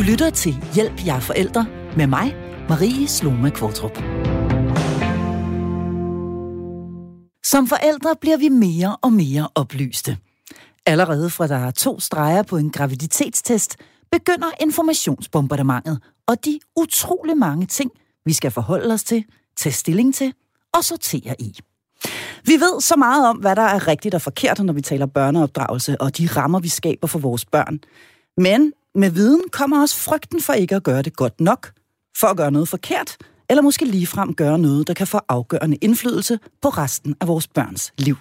Du lytter til Hjælp jer forældre med mig, Marie Sloma Kvartrup. Som forældre bliver vi mere og mere oplyste. Allerede fra der er to streger på en graviditetstest, begynder informationsbombardementet og de utrolig mange ting, vi skal forholde os til, tage stilling til og sortere i. Vi ved så meget om, hvad der er rigtigt og forkert, når vi taler børneopdragelse og de rammer, vi skaber for vores børn. Men med viden kommer også frygten for ikke at gøre det godt nok, for at gøre noget forkert, eller måske ligefrem gøre noget, der kan få afgørende indflydelse på resten af vores børns liv.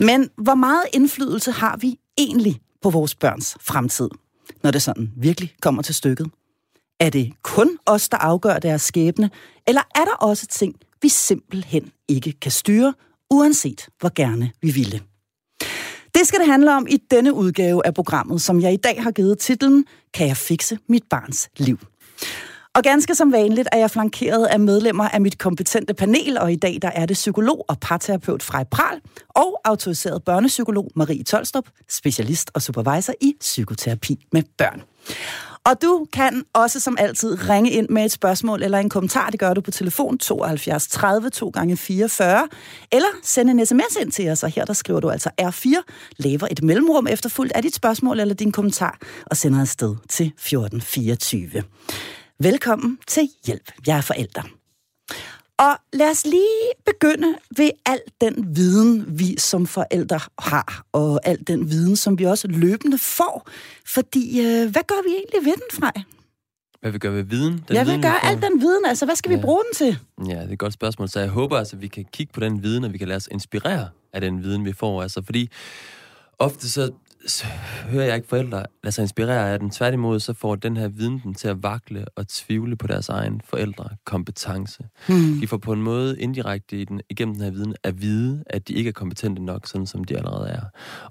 Men hvor meget indflydelse har vi egentlig på vores børns fremtid, når det sådan virkelig kommer til stykket? Er det kun os, der afgør deres skæbne, eller er der også ting, vi simpelthen ikke kan styre, uanset hvor gerne vi ville? Det skal det handle om i denne udgave af programmet, som jeg i dag har givet titlen Kan jeg fikse mit barns liv? Og ganske som vanligt er jeg flankeret af medlemmer af mit kompetente panel, og i dag der er det psykolog og parterapeut Frej Pral og autoriseret børnepsykolog Marie Tolstrup, specialist og supervisor i psykoterapi med børn. Og du kan også som altid ringe ind med et spørgsmål eller en kommentar. Det gør du på telefon 72 30 2 gange 44 eller send en sms ind til os, og her der skriver du altså R4, laver et mellemrum efterfulgt af dit spørgsmål eller din kommentar og sender afsted til 1424. Velkommen til Hjælp, jeg er forældre. Og lad os lige begynde ved al den viden, vi som forældre har, og al den viden, som vi også løbende får. Fordi, øh, hvad gør vi egentlig ved den, Frej? Hvad vi gør ved viden? Den ja, hvad gør al den viden? Altså, hvad skal ja. vi bruge den til? Ja, det er et godt spørgsmål. Så jeg håber altså, at vi kan kigge på den viden, og vi kan lade os inspirere af den viden, vi får. Altså, fordi ofte så hører jeg ikke forældre lade sig inspirere af den. Tværtimod, så får den her viden dem til at vakle og tvivle på deres egen forældre kompetence. Hmm. De får på en måde indirekte i den, igennem den her viden at vide, at de ikke er kompetente nok, sådan som de allerede er.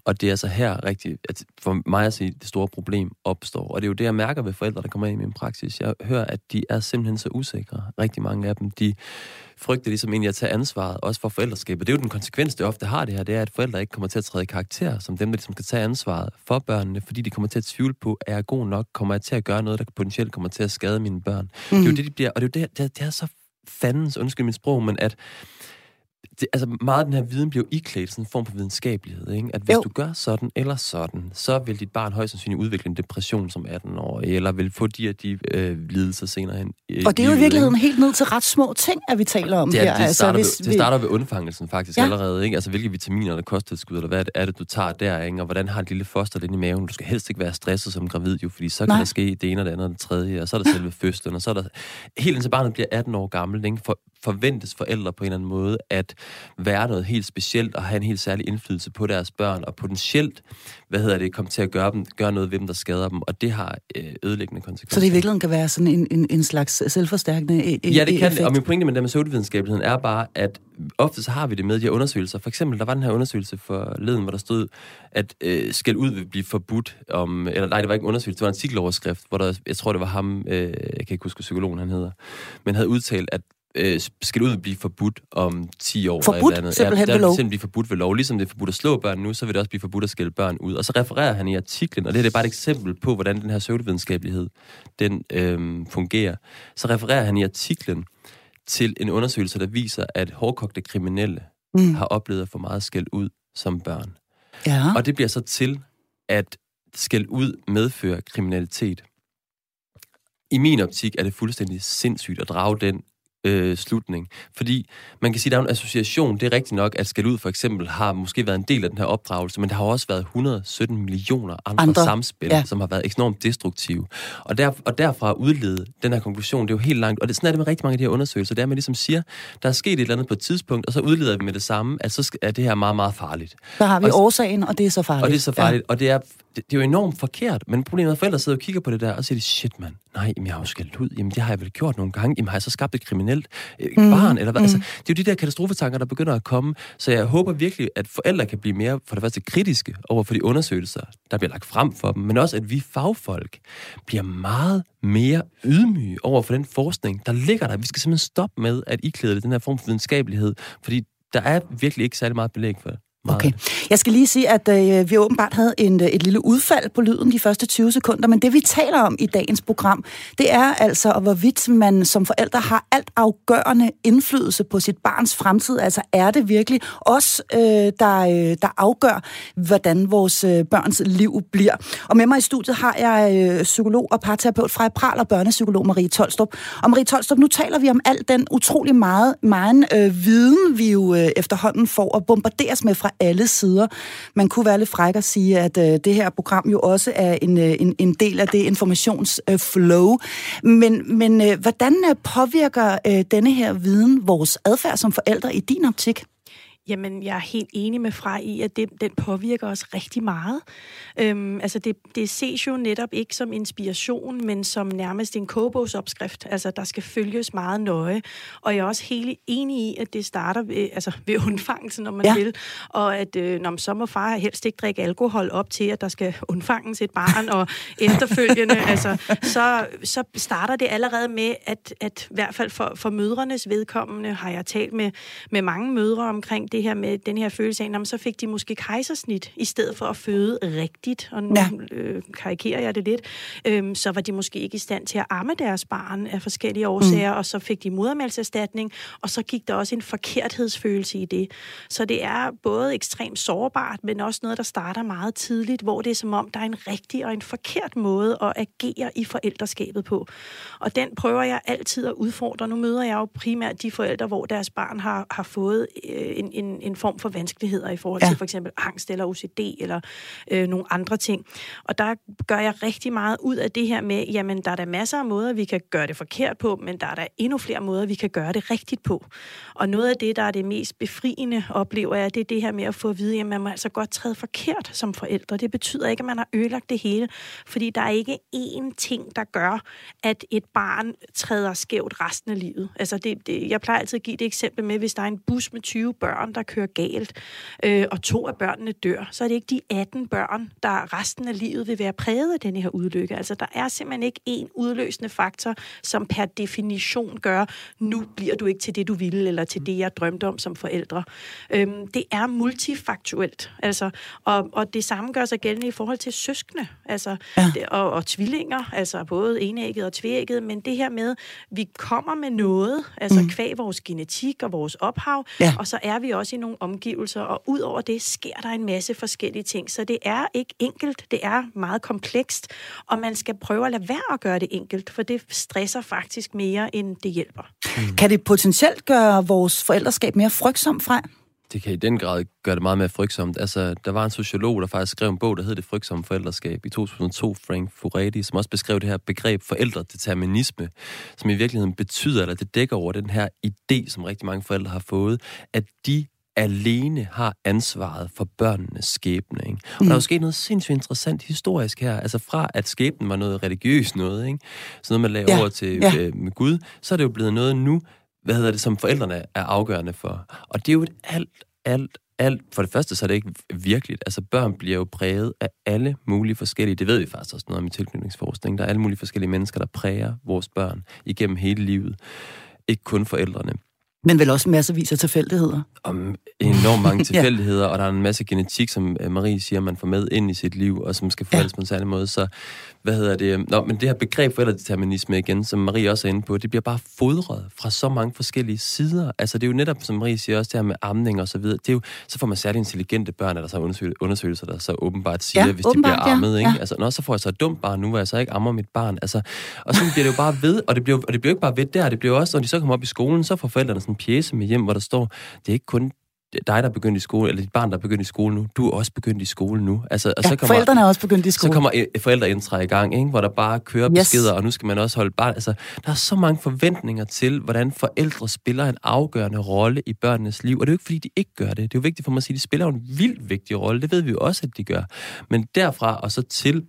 Og det er altså her rigtig, at for mig at sige, det store problem opstår. Og det er jo det, jeg mærker ved forældre, der kommer ind i min praksis. Jeg hører, at de er simpelthen så usikre. Rigtig mange af dem, de frygter ligesom egentlig at tage ansvaret, også for forældreskabet. Det er jo den konsekvens, det ofte har det her, det er, at forældre ikke kommer til at træde i karakter, som dem, der ligesom skal tage ansvaret for børnene, fordi de kommer til at tvivle på, er jeg god nok, kommer jeg til at gøre noget, der potentielt kommer til at skade mine børn. Mm. Det er jo det, de bliver, og det er jo det, det, det er så fandens, undskyld mit sprog, men at det, altså meget af den her viden bliver iklædt sådan en form for videnskabelighed, ikke? At hvis jo. du gør sådan eller sådan, så vil dit barn højst sandsynligt udvikle en depression som 18-årig, eller vil få de her de øh, lidelser senere hen. Øh, og det er jo i virkeligheden helt ned til ret små ting, at vi taler om det, her. Det, altså, starter, hvis, ved, det starter ved undfangelsen faktisk ja. allerede, ikke? Altså hvilke vitaminer der kosttilskud, eller hvad er det, du tager der, ikke? Og hvordan har et lille foster den i maven? Du skal helst ikke være stresset som gravid, jo, fordi så kan Nej. der ske det ene og det andet og det tredje, og så er der selve fødslen, og så er der... Helt indtil barnet bliver 18 år gammel, ikke? For, forventes forældre på en eller anden måde at være noget helt specielt og have en helt særlig indflydelse på deres børn, og potentielt, hvad hedder det, komme til at gøre, dem, gøre noget ved dem, der skader dem, og det har øh, ødelæggende konsekvenser. Så det i virkeligheden kan være sådan en, en, en slags selvforstærkende e- Ja, det kan effekt. og min pointe med pseudovidenskabeligheden er bare, at ofte så har vi det med de her undersøgelser. For eksempel, der var den her undersøgelse for leden, hvor der stod, at øh, skal ud vil blive forbudt om, eller nej, det var ikke en undersøgelse, det var en artikeloverskrift, hvor der, jeg tror, det var ham, øh, jeg kan ikke huske, psykologen han hedder, men havde udtalt, at øh, skal ud blive forbudt om 10 år. Forbudt eller andet. simpelthen ja, ved lov? simpelthen blive forbudt ved lov. Ligesom det er forbudt at slå børn nu, så vil det også blive forbudt at skælde børn ud. Og så refererer han i artiklen, og det er bare et eksempel på, hvordan den her pseudovidenskabelighed den, øh, fungerer. Så refererer han i artiklen til en undersøgelse, der viser, at hårdkogte kriminelle mm. har oplevet få meget skæld ud som børn. Ja. Og det bliver så til, at skæld ud medfører kriminalitet. I min optik er det fuldstændig sindssygt at drage den øh, slutning. Fordi man kan sige, at der er en association. Det er rigtigt nok, at Skal ud for eksempel har måske været en del af den her opdragelse, men der har også været 117 millioner andre, andre. samspil, ja. som har været enormt destruktive. Og, der, og derfra udlede den her konklusion, det er jo helt langt. Og det, sådan er det med rigtig mange af de her undersøgelser. Det er, at man ligesom siger, der er sket et eller andet på et tidspunkt, og så udleder vi med det samme, at så er det her meget, meget farligt. Der har vi og, årsagen, og det er så farligt. Og det er så farligt. Ja. Og det er, det, det er jo enormt forkert. Men problemet er, at forældre sidder og kigger på det der, og siger, shit mand, nej, jamen, jeg har jo skældt ud. Jamen, det har jeg vel gjort nogle gange. Jamen, har jeg så skabt et kriminelt øh, mm. barn? Eller hvad? Mm. Altså, det er jo de der katastrofetanker, der begynder at komme. Så jeg håber virkelig, at forældre kan blive mere, for det første, kritiske over for de undersøgelser, der bliver lagt frem for dem, men også, at vi fagfolk bliver meget mere ydmyge over for den forskning, der ligger der. Vi skal simpelthen stoppe med at iklæde den her form for videnskabelighed, fordi der er virkelig ikke særlig meget belæg for det. Okay. Jeg skal lige sige, at øh, vi åbenbart havde en, øh, et lille udfald på lyden de første 20 sekunder, men det vi taler om i dagens program, det er altså, hvorvidt man som forældre har alt afgørende indflydelse på sit barns fremtid. Altså er det virkelig os, øh, der, øh, der afgør, hvordan vores øh, børns liv bliver. Og med mig i studiet har jeg øh, psykolog og parterapeut fra Pral og børnepsykolog Marie Tolstrup. Og Marie Tolstrup, nu taler vi om al den utrolig meget, meget øh, viden, vi jo øh, efterhånden får og bombarderes med fra alle sider. Man kunne være lidt fræk at sige, at øh, det her program jo også er en, øh, en, en del af det informationsflow. Øh, men men øh, hvordan øh, påvirker øh, denne her viden vores adfærd som forældre i din optik? Jamen, jeg er helt enig med Frej i, at det, den påvirker os rigtig meget. Øhm, altså, det, det ses jo netop ikke som inspiration, men som nærmest en kobogsopskrift. Altså, der skal følges meget nøje. Og jeg er også helt enig i, at det starter ved, altså, ved undfangelsen, når man ja. vil. Og at øh, når så må far helst ikke drikke alkohol op til, at der skal undfanges et barn, og efterfølgende, altså, så, så starter det allerede med, at, at i hvert fald for, for mødrenes vedkommende har jeg talt med, med mange mødre omkring det her med den her følelse af, at så fik de måske kejsersnit, i stedet for at føde rigtigt, og nu ja. øh, karikerer jeg det lidt, øhm, så var de måske ikke i stand til at amme deres barn af forskellige årsager, mm. og så fik de modermælserstatning, og så gik der også en forkerthedsfølelse i det. Så det er både ekstremt sårbart, men også noget, der starter meget tidligt, hvor det er som om, der er en rigtig og en forkert måde at agere i forældreskabet på. Og den prøver jeg altid at udfordre. Nu møder jeg jo primært de forældre, hvor deres barn har, har fået øh, en, en en, form for vanskeligheder i forhold ja. til for eksempel angst eller OCD eller øh, nogle andre ting. Og der gør jeg rigtig meget ud af det her med, jamen der er der masser af måder, vi kan gøre det forkert på, men der er der endnu flere måder, vi kan gøre det rigtigt på. Og noget af det, der er det mest befriende, oplever jeg, det er det her med at få at vide, at man må altså godt træde forkert som forældre. Det betyder ikke, at man har ødelagt det hele, fordi der er ikke én ting, der gør, at et barn træder skævt resten af livet. Altså det, det, jeg plejer altid at give det eksempel med, hvis der er en bus med 20 børn, der kører galt, øh, og to af børnene dør, så er det ikke de 18 børn, der resten af livet vil være præget af denne her ulykke. Altså, der er simpelthen ikke en udløsende faktor, som per definition gør, nu bliver du ikke til det, du ville, eller til det, jeg drømte om som forældre. Øhm, det er multifaktuelt, altså, og, og det samme gør sig gældende i forhold til søskende, altså, ja. det, og, og tvillinger, altså både enægget og tvægget, men det her med, vi kommer med noget, altså mm. kvæg vores genetik og vores ophav, ja. og så er vi også i nogle omgivelser, og ud over det sker der en masse forskellige ting. Så det er ikke enkelt, det er meget komplekst, og man skal prøve at lade være at gøre det enkelt, for det stresser faktisk mere, end det hjælper. Mm. Kan det potentielt gøre vores forældreskab mere frygtsomt fra? Det kan i den grad gøre det meget mere frygtsomt. Altså, der var en sociolog, der faktisk skrev en bog, der hed Det frygtsomme forældreskab i 2002, Frank Furedi, som også beskrev det her begreb forældredeterminisme, som i virkeligheden betyder, eller det dækker over den her idé, som rigtig mange forældre har fået, at de alene har ansvaret for børnenes skæbne. Ikke? Og mm. der er jo sket noget sindssygt interessant historisk her. Altså fra at skæbnen var noget religiøst noget, ikke? så noget man lagde ja. over til ja. øh, med Gud, så er det jo blevet noget nu, hvad hedder det, som forældrene er afgørende for. Og det er jo et alt, alt, alt, for det første så er det ikke virkeligt. Altså børn bliver jo præget af alle mulige forskellige, det ved vi faktisk også noget om i tilknytningsforskning, der er alle mulige forskellige mennesker, der præger vores børn igennem hele livet. Ikke kun forældrene. Men vel også masservis af tilfældigheder. Om enormt mange tilfældigheder, ja. og der er en masse genetik, som øh, Marie siger, man får med ind i sit liv, og som skal forvaltes ja. på en særlig måde. Så hvad hedder det? Nå, men det her begreb forældredeterminisme igen, som Marie også er inde på, det bliver bare fodret fra så mange forskellige sider. Altså det er jo netop, som Marie siger også, det her med amning og så videre. Det er jo, så får man særligt intelligente børn, eller så er undersøgelser, der så åbenbart siger, ja, hvis åbenbart, de bliver ammet. Ja. Ikke? Ja. Altså, nå, så får jeg så et dumt barn nu, hvor jeg så ikke ammer mit barn. Altså, og så bliver det jo bare ved, og det bliver, og det bliver jo ikke bare ved der, det bliver også, når de så kommer op i skolen, så får forældrene en pjæse med hjem, hvor der står, det er ikke kun dig, der er begyndt i skole, eller dit barn, der er begyndt i skole nu, du er også begyndt i skole nu. Altså, og ja, så kommer, forældrene er også begyndt i skole. Så kommer forældreintra i gang, ikke? hvor der bare kører yes. beskeder, og nu skal man også holde barn. Altså, der er så mange forventninger til, hvordan forældre spiller en afgørende rolle i børnenes liv. Og det er jo ikke, fordi de ikke gør det. Det er jo vigtigt for mig at sige, at de spiller en vildt vigtig rolle. Det ved vi jo også, at de gør. Men derfra og så til,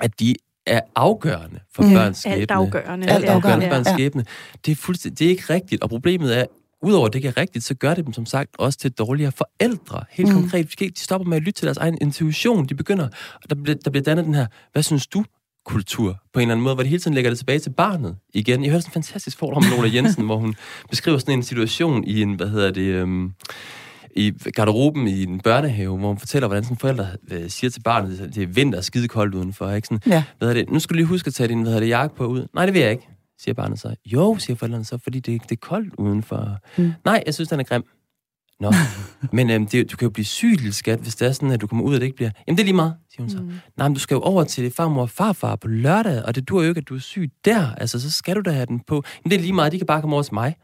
at de er afgørende for mm. børns skæbne. Alt afgørende. Alt afgørende for børns skæbne. Det er, fuldstændig, det er ikke rigtigt. Og problemet er, Udover at det ikke er rigtigt, så gør det dem som sagt også til dårligere forældre. Helt mm. konkret, de stopper med at lytte til deres egen intuition. De begynder, der bliver, der bliver dannet den her, hvad synes du, kultur på en eller anden måde, hvor de hele tiden lægger det tilbage til barnet igen. Jeg hørte sådan en fantastisk foredrag med Lola Jensen, hvor hun beskriver sådan en situation i en, hvad hedder det, øhm, i garderoben i en børnehave, hvor hun fortæller, hvordan sådan forældre øh, siger til barnet, at det er vinter skide koldt udenfor. Ikke? Sådan, Ja. hvad det? Nu skal du lige huske at tage din hvad det, jakke på ud. Nej, det vil jeg ikke, siger barnet så. Jo, siger forældrene så, fordi det, det er koldt udenfor. Mm. Nej, jeg synes, den er grim. Nå, men øhm, det, du kan jo blive syg, lille skat, hvis det er sådan, at du kommer ud, og det ikke bliver... Jamen, det er lige meget, siger hun så. Mm. Nej, men du skal jo over til farmor og farfar på lørdag, og det dur jo ikke, at du er syg der. Altså, så skal du da have den på. Men det er lige meget, de kan bare komme over til mig.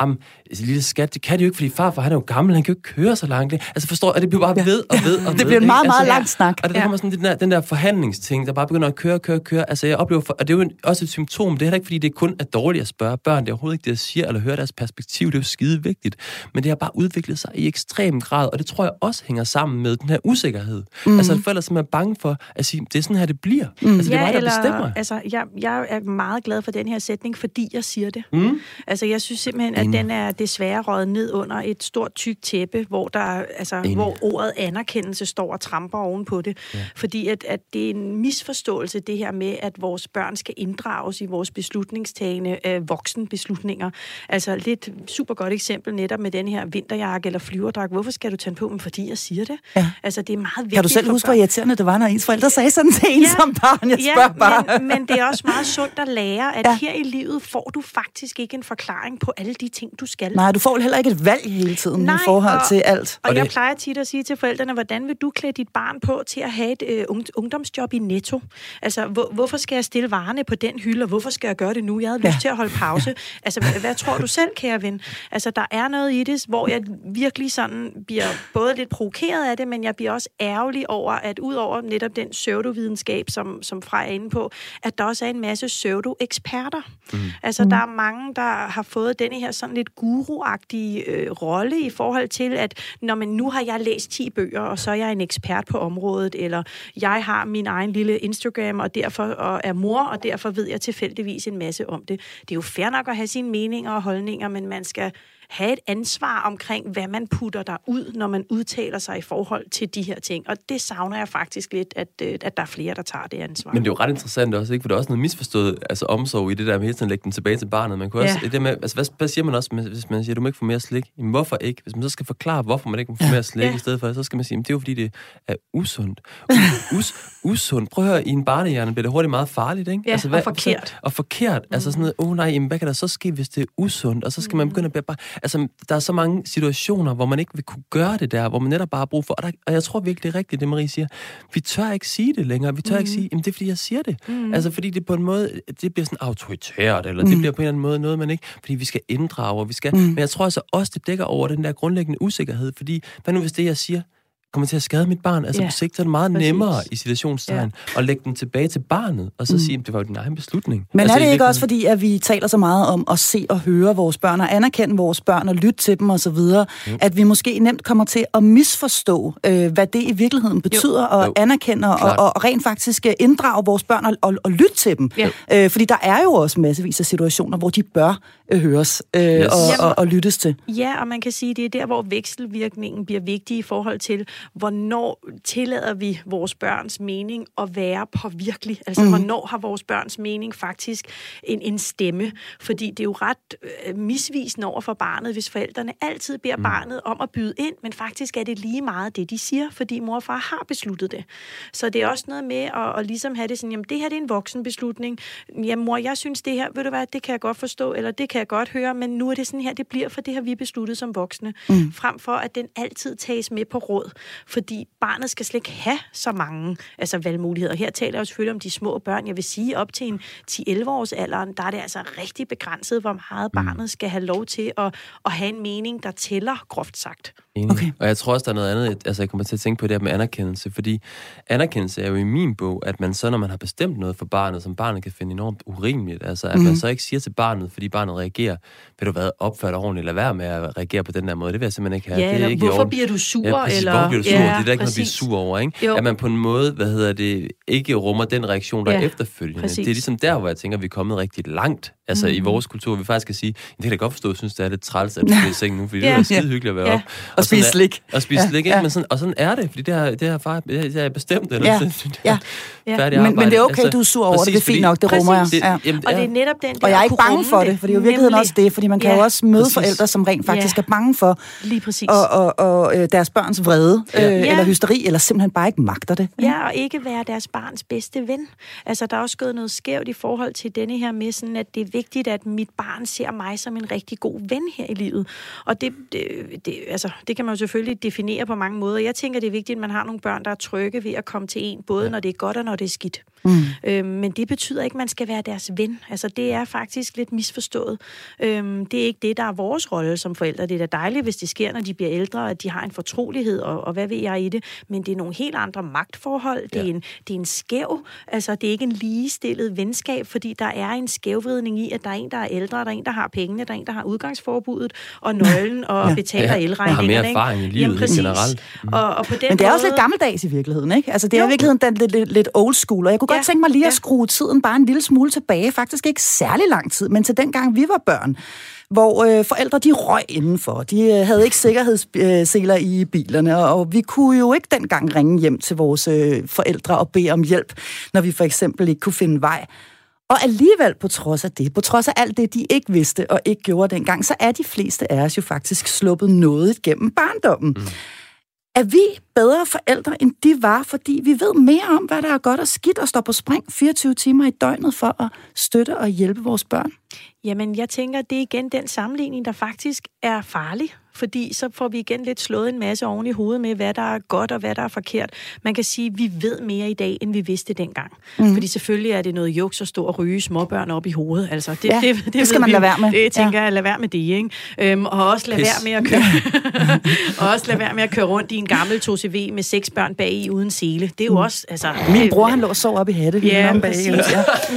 Jamen, lille skat, det kan de jo ikke, fordi farfar, han er jo gammel, han kan jo ikke køre så langt. Altså, forstår jeg, det bliver bare ved og ved og ved. Det bliver en meget, meget altså, lang snak. Og der kommer sådan den der, den der forhandlingsting, der bare begynder at køre, køre, køre. Altså, jeg oplever, for, og det er jo også et symptom. Det er heller ikke, fordi det kun er dårligt at spørge børn. Det er overhovedet ikke det, jeg siger, eller høre deres perspektiv. Det er jo skide vigtigt. Men det har bare udviklet sig i ekstrem grad, og det tror jeg også hænger sammen med den her usikkerhed. Mm. Altså, at forældre simpelthen er bange for at sige, det er sådan her, det bliver. Mm. Altså, det er mig, der bestemmer. Altså, jeg, jeg er meget glad for den her sætning, fordi jeg siger det. Mm. Altså, jeg synes simpelthen, at den er desværre røget ned under et stort, tykt tæppe, hvor, der, altså, Enig. hvor ordet anerkendelse står og tramper ovenpå det. Ja. Fordi at, at det er en misforståelse, det her med, at vores børn skal inddrages i vores beslutningstagende øh, voksenbeslutninger. Altså, lidt super godt eksempel netop med den her vinterjakke eller flyverdragt. Hvorfor skal du tage på? Men fordi jeg siger det. Ja. Altså, det er meget vigtigt Kan du selv huske, hvor irriterende det var, når ens forældre sagde sådan til en Ja. som barn? Jeg spørger bare. Men, men det er også meget sundt at lære, at Ja. ja. her i livet får du faktisk ikke en forklaring på alle de ting, du skal. Nej, du får heller ikke et valg hele tiden Nej, i forhold og- til alt. Og, Og jeg det- plejer tit at sige til forældrene, hvordan vil du klæde dit barn på til at have et øh, ung- ungdomsjob i Netto? Altså, hvor, hvorfor skal jeg stille varerne på den hylde, og hvorfor skal jeg gøre det nu? Jeg havde Ja. lyst til at holde pause. Altså, hvad, hvad tror du selv, kære ven? Altså, der er noget i det, hvor jeg virkelig sådan bliver både lidt provokeret af det, men jeg bliver også ærgerlig over, at ud over netop den pseudovidenskab, som, som Frej er inde på, at der også er en masse pseudo-eksperter. Mm. Altså, der er mange, der har fået denne her sådan lidt guruagtig øh, rolle i forhold til, at når man nu har jeg læst 10 bøger, og så er jeg en ekspert på området, eller jeg har min egen lille Instagram, og derfor og er mor, og derfor ved jeg tilfældigvis en masse om det. Det er jo fair nok at have sine meninger og holdninger, men man skal have et ansvar omkring, hvad man putter der ud, når man udtaler sig i forhold til de her ting. Og det savner jeg faktisk lidt, at, øh, at der er flere, der tager det ansvar. Men det er jo ret interessant også, ikke? For der er også noget misforstået altså omsorg i det der med hele tiden at lægge den tilbage til barnet. Man kan også, Ja. det med, altså, hvad, hvad, siger man også, hvis man siger, du må ikke få mere slik? Jamen, hvorfor ikke? Hvis man så skal forklare, hvorfor man ikke må få mere slik Ja. i stedet for, så skal man sige, at det er jo fordi, det er usundt. U- us, usundt. Prøv at høre, i en barnehjerne bliver det hurtigt meget farligt, ikke? Ja, og forkert. Og forkert. Mm. Altså sådan noget, åh oh, nej, jamen, hvad kan der så ske, hvis det er usundt? Og så skal mm. man begynde at bearbejde. Altså, der er så mange situationer, hvor man ikke vil kunne gøre det der, hvor man netop bare har brug for, og, der, og jeg tror virkelig, det er rigtigt, det Marie siger. Vi tør ikke sige det længere. Vi tør mm. ikke sige, jamen det er fordi, jeg siger det. Mm. Altså fordi det på en måde, det bliver sådan autoritært, eller mm. det bliver på en eller anden måde noget, man ikke, fordi vi skal inddrage, og vi skal, mm. men jeg tror altså også, det dækker over den der grundlæggende usikkerhed, fordi hvad nu hvis det, jeg siger, kommer til at skade mit barn. Altså Ja, på sigt er det meget præcis. nemmere i situationstegn at lægge den tilbage til barnet, og så mm. sige, at det var jo din egen beslutning. Men altså, er det ikke også fordi, at vi taler så meget om at se og høre vores børn, og anerkende vores børn, og lytte til dem osv., at vi måske nemt kommer til at misforstå, øh, hvad det i virkeligheden betyder, og Jo. anerkende og, og, og rent faktisk øh, inddrage vores børn og, og, og lytte til dem. Ja. Øh, fordi der er jo også massevis af situationer, hvor de bør høres øh, Yes. og, og, og lyttes til. Ja, og man kan sige, det er der, hvor vekselvirkningen bliver vigtig i forhold til, hvornår tillader vi vores børns mening at være påvirkelig. Altså, mm. hvornår har vores børns mening faktisk en, en stemme? Fordi det er jo ret øh, misvisende over for barnet, hvis forældrene altid beder mm. barnet om at byde ind, men faktisk er det lige meget det, de siger, fordi mor og far har besluttet det. Så det er også noget med at, at ligesom have det sådan, jamen det her det er en voksen beslutning. Jamen mor, jeg synes det her, ved du hvad, det kan jeg godt forstå, eller det kan jeg godt høre, men nu er det sådan her, det bliver, for det har vi besluttet som voksne. Mm. Frem for, at den altid tages med på råd. Fordi barnet skal slet ikke have så mange altså valgmuligheder. Her taler jeg jo selvfølgelig om de små børn. Jeg vil sige, op til en 10-11 års alderen, der er det altså rigtig begrænset, hvor meget barnet skal have lov til at, at have en mening, der tæller, groft sagt. Enig. Okay. Og jeg tror også, der er noget andet, altså jeg kommer til at tænke på det her med anerkendelse, fordi anerkendelse er jo i min bog, at man så, når man har bestemt noget for barnet, som barnet kan finde enormt urimeligt, altså at mm. man så ikke siger til barnet, fordi barnet reagerer, vil du hvad, dig ordentligt, lad være med at reagere på den der måde, det vil jeg simpelthen ikke have. Ja, det er eller ikke hvorfor bliver du sur? Ja, præcis. eller, Hvorfor bliver du sur? Ja, det er der ikke noget præcis. sur over, ikke? Jo. At man på en måde, hvad hedder det, ikke rummer den reaktion, der Ja, er efterfølgende. præcis. Det er ligesom der, hvor jeg tænker, at vi er kommet rigtig langt. Altså mm. i vores kultur, vi faktisk kan sige, det kan jeg godt forstå, at jeg synes, det er lidt træls, at du skal i seng nu, fordi Ja. det er skide hyggeligt at være Ja. op. Og sådan spise er- slik. Og spise Ja, slik, ikke? Men sådan, og sådan er det, fordi det har, det har far det har jeg bestemt. Eller Ja, sådan, ja. Ja. færdig arbejde. Men, men det er okay, altså, du er sur over præcis, det. Det er fint nok, det rummer jeg. Det, ja. jamen, og det er netop den der Og jeg er ikke bange for det, for det er jo virkeligheden også det, fordi man kan ja. jo også møde præcis. forældre, som rent faktisk ja. er bange for Lige præcis. Og, og, og, øh, deres børns vrede, ja. øh, eller hysteri, eller simpelthen bare ikke magter det. Ja, og ikke være deres barns bedste ven. Altså, der er også gået noget skævt i forhold til denne her med, sådan, at det er vigtigt, at mit barn ser mig som en rigtig god ven her i livet. Og det, det, det, altså, det kan man jo selvfølgelig definere på mange måder. Jeg tænker, det er vigtigt, at man har nogle børn, der er trygge ved at komme til en, både ja. når det er godt og når når det er skidt. Mm. Øhm, men det betyder ikke, at man skal være deres ven. Altså, det er faktisk lidt misforstået. Øhm, det er ikke det, der er vores rolle som forældre. Det er da dejligt, hvis det sker, når de bliver ældre, at de har en fortrolighed, og, og hvad ved jeg i det. Men det er nogle helt andre magtforhold. Det, ja. er en, det er en skæv, altså det er ikke en ligestillet venskab, fordi der er en skævvridning i, at der er en, der er ældre, der er en, der har pengene, der er en, der har udgangsforbuddet, og nøglen, og ja. betaler ja. elregningerne. har mere erfaring i livet Jamen, generelt. Mm. Og, og på den Men det er måde... også lidt gammeldags i virkeligheden, ikke? Altså det er jo. i virkeligheden den, lidt, lidt, lidt old school, og jeg kunne ja. godt tænke mig lige at skrue tiden bare en lille smule tilbage, faktisk ikke særlig lang tid, men til dengang vi var børn hvor øh, forældre de røg indenfor. De øh, havde ikke sikkerhedsseler i bilerne, og vi kunne jo ikke dengang ringe hjem til vores øh, forældre og bede om hjælp, når vi for eksempel ikke kunne finde vej. Og alligevel, på trods af det, på trods af alt det, de ikke vidste og ikke gjorde dengang, så er de fleste af os jo faktisk sluppet noget gennem barndommen. Mm. Er vi bedre forældre, end de var, fordi vi ved mere om, hvad der er godt og skidt, og står på spring 24 timer i døgnet for at støtte og hjælpe vores børn? Jamen, jeg tænker, det er igen den sammenligning, der faktisk er farlig fordi så får vi igen lidt slået en masse oven i hovedet med, hvad der er godt og hvad der er forkert. Man kan sige, at vi ved mere i dag, end vi vidste dengang. Mm. Fordi selvfølgelig er det noget juks at stå og ryge småbørn op i hovedet. Altså, det, ja, det, det, det skal man vi, lade være med. Det tænker ja. jeg, lad være med det, ikke? Øhm, og også lade være med at køre og også lade være med at køre rundt i en gammel 2CV med seks børn bag i uden sele. Det er jo mm. også... Altså, Min bror, han lå og sov op i hatte. Ja, bag, ja.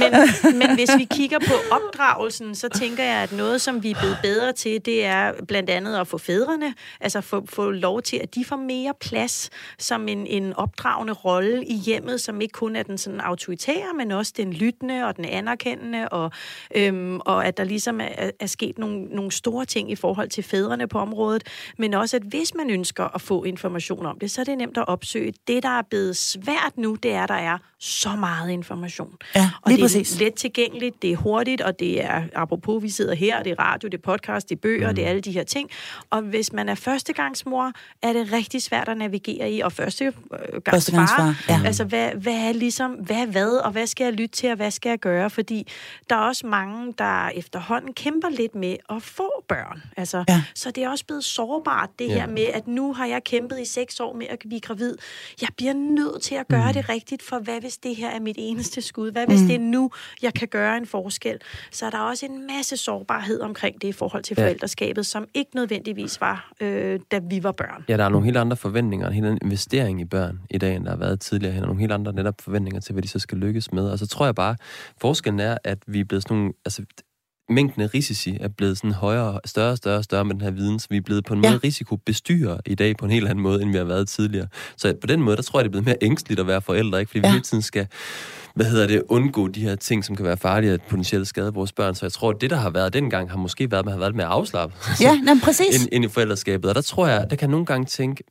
men, men hvis vi kigger på opdragelsen, så tænker jeg, at noget, som vi er blevet bedre til, det er blandt andet at få fædrene, altså få, få lov til, at de får mere plads som en, en opdragende rolle i hjemmet, som ikke kun er den sådan autoritære, men også den lyttende og den anerkendende, og, øhm, og at der ligesom er, er sket nogle, nogle store ting i forhold til fædrene på området, men også at hvis man ønsker at få information om det, så er det nemt at opsøge. Det, der er blevet svært nu, det er, at der er så meget information. Ja, og det er præcis. let tilgængeligt, det er hurtigt, og det er, apropos, vi sidder her, det er radio, det er podcast, det er bøger, mm. det er alle de her ting. Og hvis man er førstegangsmor, er det rigtig svært at navigere i, og første øh, far, ja. altså hvad, hvad er ligesom, hvad hvad, og hvad skal jeg lytte til, og hvad skal jeg gøre? Fordi der er også mange, der efterhånden kæmper lidt med at få børn. Altså, ja. Så det er også blevet sårbart, det ja. her med, at nu har jeg kæmpet i seks år med at blive gravid. Jeg bliver nødt til at gøre mm. det rigtigt, for hvad hvis det her er mit eneste skud? Hvad hvis mm. det er nu, jeg kan gøre en forskel? Så er der også en masse sårbarhed omkring det i forhold til forældreskabet, som ikke nødvendigvis var, øh, da vi var børn. Ja, der er nogle helt andre forventninger, en helt anden investering i børn i dag, end der har været tidligere. Der er nogle helt andre netop forventninger til, hvad de så skal lykkes med. Og så tror jeg bare, forskellen er, at vi er blevet sådan nogle... Altså, mængden af risici er blevet sådan højere, større og større og større med den her viden, så vi er blevet på en ja. måde risikobestyrer i dag på en helt anden måde, end vi har været tidligere. Så på den måde, der tror jeg, det er blevet mere ængstligt at være forældre, ikke? fordi ja. vi hele tiden skal hvad hedder det, undgå de her ting, som kan være farlige at potentielt skade vores børn. Så jeg tror, at det, der har været dengang, har måske været, at man har været mere afslappet. Ja, jamen, præcis. ind, ind i forældreskabet. Og der tror jeg, der kan nogle gange tænke,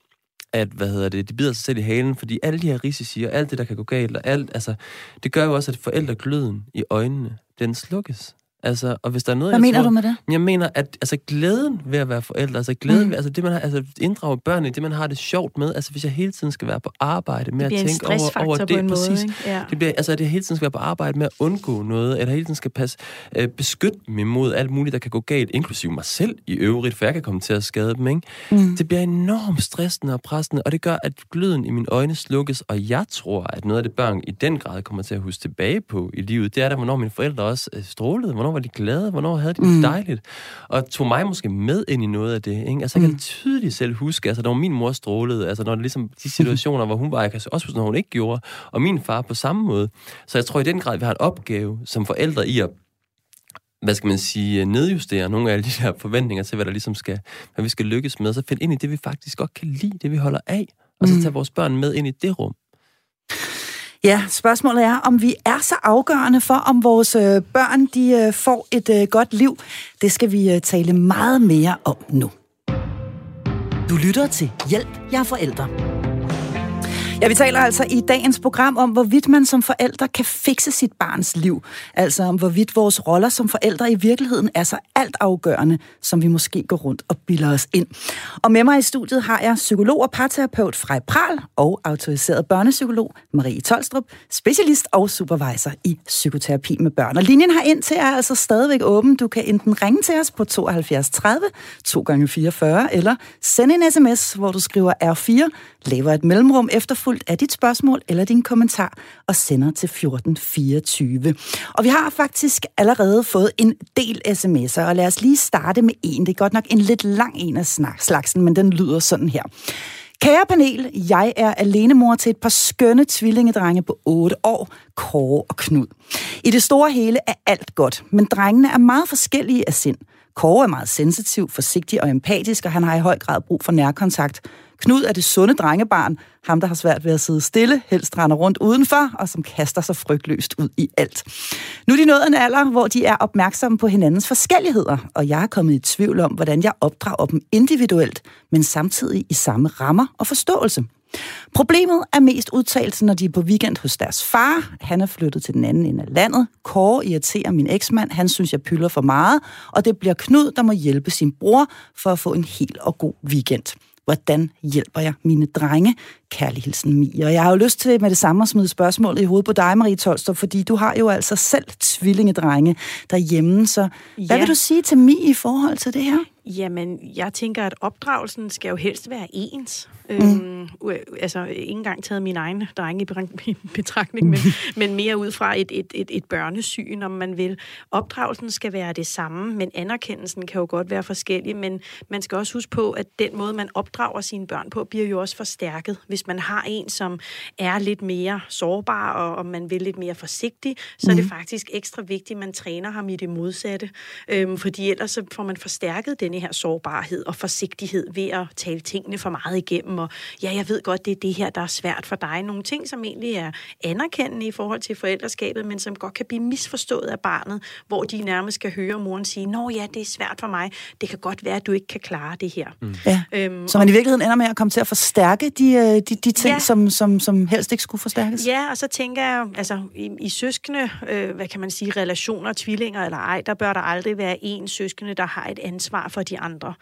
at, hvad hedder det, de bider sig selv i halen, fordi alle de her risici og alt det, der kan gå galt, og alt, altså, det gør jo også, at forældregløden i øjnene, den slukkes. Altså, og hvis der er noget, Hvad mener tror, du med det? Jeg mener, at altså, glæden ved at være forældre, altså glæden mm. ved, altså det, man har, altså inddrage børnene, det man har det sjovt med, altså hvis jeg hele tiden skal være på arbejde med at tænke over, over det, på en præcis, måde, ja. det bliver, altså at jeg hele tiden skal være på arbejde med at undgå noget, eller hele tiden skal passe, øh, beskytte mig mod alt muligt, der kan gå galt, inklusive mig selv i øvrigt, for jeg kan komme til at skade dem, ikke? Mm. Det bliver enormt stressende og pressende, og det gør, at gløden i mine øjne slukkes, og jeg tror, at noget af det børn i den grad kommer til at huske tilbage på i livet, det er der, hvornår mine forældre også øh, strålede, hvornår var de glade, hvornår havde de det mm. dejligt, og tog mig måske med ind i noget af det. Ikke? Altså, jeg kan mm. tydeligt selv huske, altså, når min mor strålede, altså, når det ligesom de situationer, hvor hun var, jeg kan også huske, når hun ikke gjorde, og min far på samme måde. Så jeg tror i den grad, vi har en opgave som forældre i at hvad skal man sige, nedjustere nogle af de her forventninger til, hvad der ligesom skal, hvad vi skal lykkes med, så finde ind i det, vi faktisk godt kan lide, det vi holder af, og så mm. tage vores børn med ind i det rum. Ja, spørgsmålet er, om vi er så afgørende for, om vores øh, børn de øh, får et øh, godt liv. Det skal vi tale meget mere om nu. Du lytter til Hjælp, jeg er forældre. Ja, vi taler altså i dagens program om, hvorvidt man som forældre kan fikse sit barns liv. Altså om, hvorvidt vores roller som forældre i virkeligheden er så altafgørende, som vi måske går rundt og bilder os ind. Og med mig i studiet har jeg psykolog og parterapeut Frej Pral og autoriseret børnepsykolog Marie Tolstrup, specialist og supervisor i psykoterapi med børn. Og linjen her ind til er altså stadigvæk åben. Du kan enten ringe til os på 72 30 2 gange 44 eller sende en sms, hvor du skriver R4, laver et mellemrum efter efterfulgt af dit spørgsmål eller din kommentar og sender til 1424. Og vi har faktisk allerede fået en del sms'er, og lad os lige starte med en. Det er godt nok en lidt lang en af slagsen, men den lyder sådan her. Kære panel, jeg er alenemor til et par skønne tvillingedrenge på 8 år, Kåre og Knud. I det store hele er alt godt, men drengene er meget forskellige af sind. Kåre er meget sensitiv, forsigtig og empatisk, og han har i høj grad brug for nærkontakt. Knud er det sunde drengebarn, ham der har svært ved at sidde stille, helst render rundt udenfor, og som kaster sig frygtløst ud i alt. Nu er de nået en alder, hvor de er opmærksomme på hinandens forskelligheder, og jeg er kommet i tvivl om, hvordan jeg opdrager dem individuelt, men samtidig i samme rammer og forståelse. Problemet er mest udtalt, når de er på weekend hos deres far. Han er flyttet til den anden ende af landet. Kåre irriterer min eksmand. Han synes, jeg pylder for meget. Og det bliver Knud, der må hjælpe sin bror for at få en hel og god weekend. Hvordan hjælper jeg mine drenge? Kærlig hilsen, Mia. Og jeg har jo lyst til med det samme at smide spørgsmålet i hovedet på dig, Marie Tolstrup, fordi du har jo altså selv tvillingedrenge derhjemme. Så ja. hvad vil du sige til Mia i forhold til det her? Jamen, jeg tænker, at opdragelsen skal jo helst være ens. Mm. Øhm, altså, ikke engang taget min egen drenge i betragtning, men, men mere ud fra et, et, et, et børnesyn, om man vil. Opdragelsen skal være det samme, men anerkendelsen kan jo godt være forskellig, men man skal også huske på, at den måde, man opdrager sine børn på, bliver jo også forstærket. Hvis man har en, som er lidt mere sårbar, og, og man vil lidt mere forsigtig, så mm. er det mm. faktisk ekstra vigtigt, at man træner ham i det modsatte. Øhm, fordi ellers så får man forstærket denne her sårbarhed og forsigtighed ved at tale tingene for meget igennem og ja, jeg ved godt, det er det her, der er svært for dig. Nogle ting, som egentlig er anerkendende i forhold til forældreskabet, men som godt kan blive misforstået af barnet, hvor de nærmest skal høre moren sige, nå ja, det er svært for mig, det kan godt være, at du ikke kan klare det her. Mm. Ja. Øhm, så man i virkeligheden ender med at komme til at forstærke de, øh, de, de ting, ja. som, som, som helst ikke skulle forstærkes? Ja, og så tænker jeg, altså i, i søskende, øh, hvad kan man sige, relationer, tvillinger eller ej, der bør der aldrig være en søskende, der har et ansvar for de andre.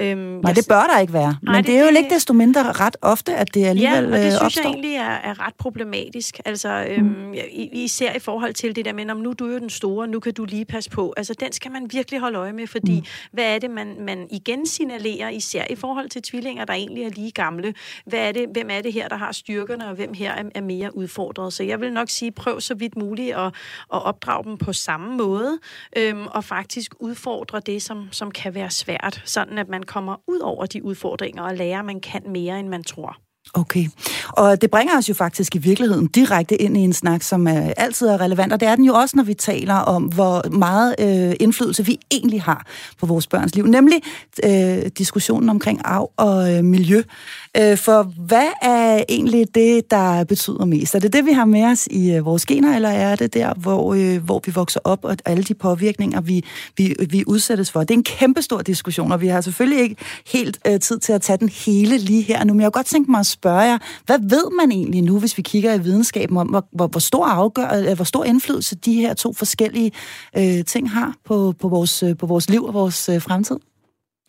Øhm, Nej, det bør der ikke være. Men Nej, det, det er jo ikke desto mindre ret ofte, at det alligevel Ja, og det øh, synes opstår. jeg egentlig er, er ret problematisk. Altså, øhm, mm. især i forhold til det der med, om nu du er jo den store, nu kan du lige passe på. Altså, den skal man virkelig holde øje med, fordi mm. hvad er det, man, man igen signalerer, især i forhold til tvillinger, der egentlig er lige gamle. Hvad er det, hvem er det her, der har styrkerne, og hvem her er, er mere udfordret? Så jeg vil nok sige, prøv så vidt muligt at, at opdrage dem på samme måde, øhm, og faktisk udfordre det, som, som kan være svært, sådan at man kommer ud over de udfordringer og lærer, at man kan mere, end man tror. Okay, og det bringer os jo faktisk i virkeligheden direkte ind i en snak, som er, altid er relevant, og det er den jo også, når vi taler om, hvor meget øh, indflydelse vi egentlig har på vores børns liv, nemlig øh, diskussionen omkring arv og øh, miljø. Øh, for hvad er egentlig det, der betyder mest? Er det det, vi har med os i øh, vores gener, eller er det der, hvor, øh, hvor vi vokser op, og alle de påvirkninger, vi, vi, vi udsættes for? Det er en kæmpestor diskussion, og vi har selvfølgelig ikke helt øh, tid til at tage den hele lige her nu, men jeg har godt tænkt mig at spørge jer, hvad ved man egentlig nu, hvis vi kigger i videnskaben om, hvor, hvor, hvor, stor, afgør, øh, hvor stor indflydelse de her to forskellige øh, ting har på, på, vores, øh, på vores liv og vores øh, fremtid?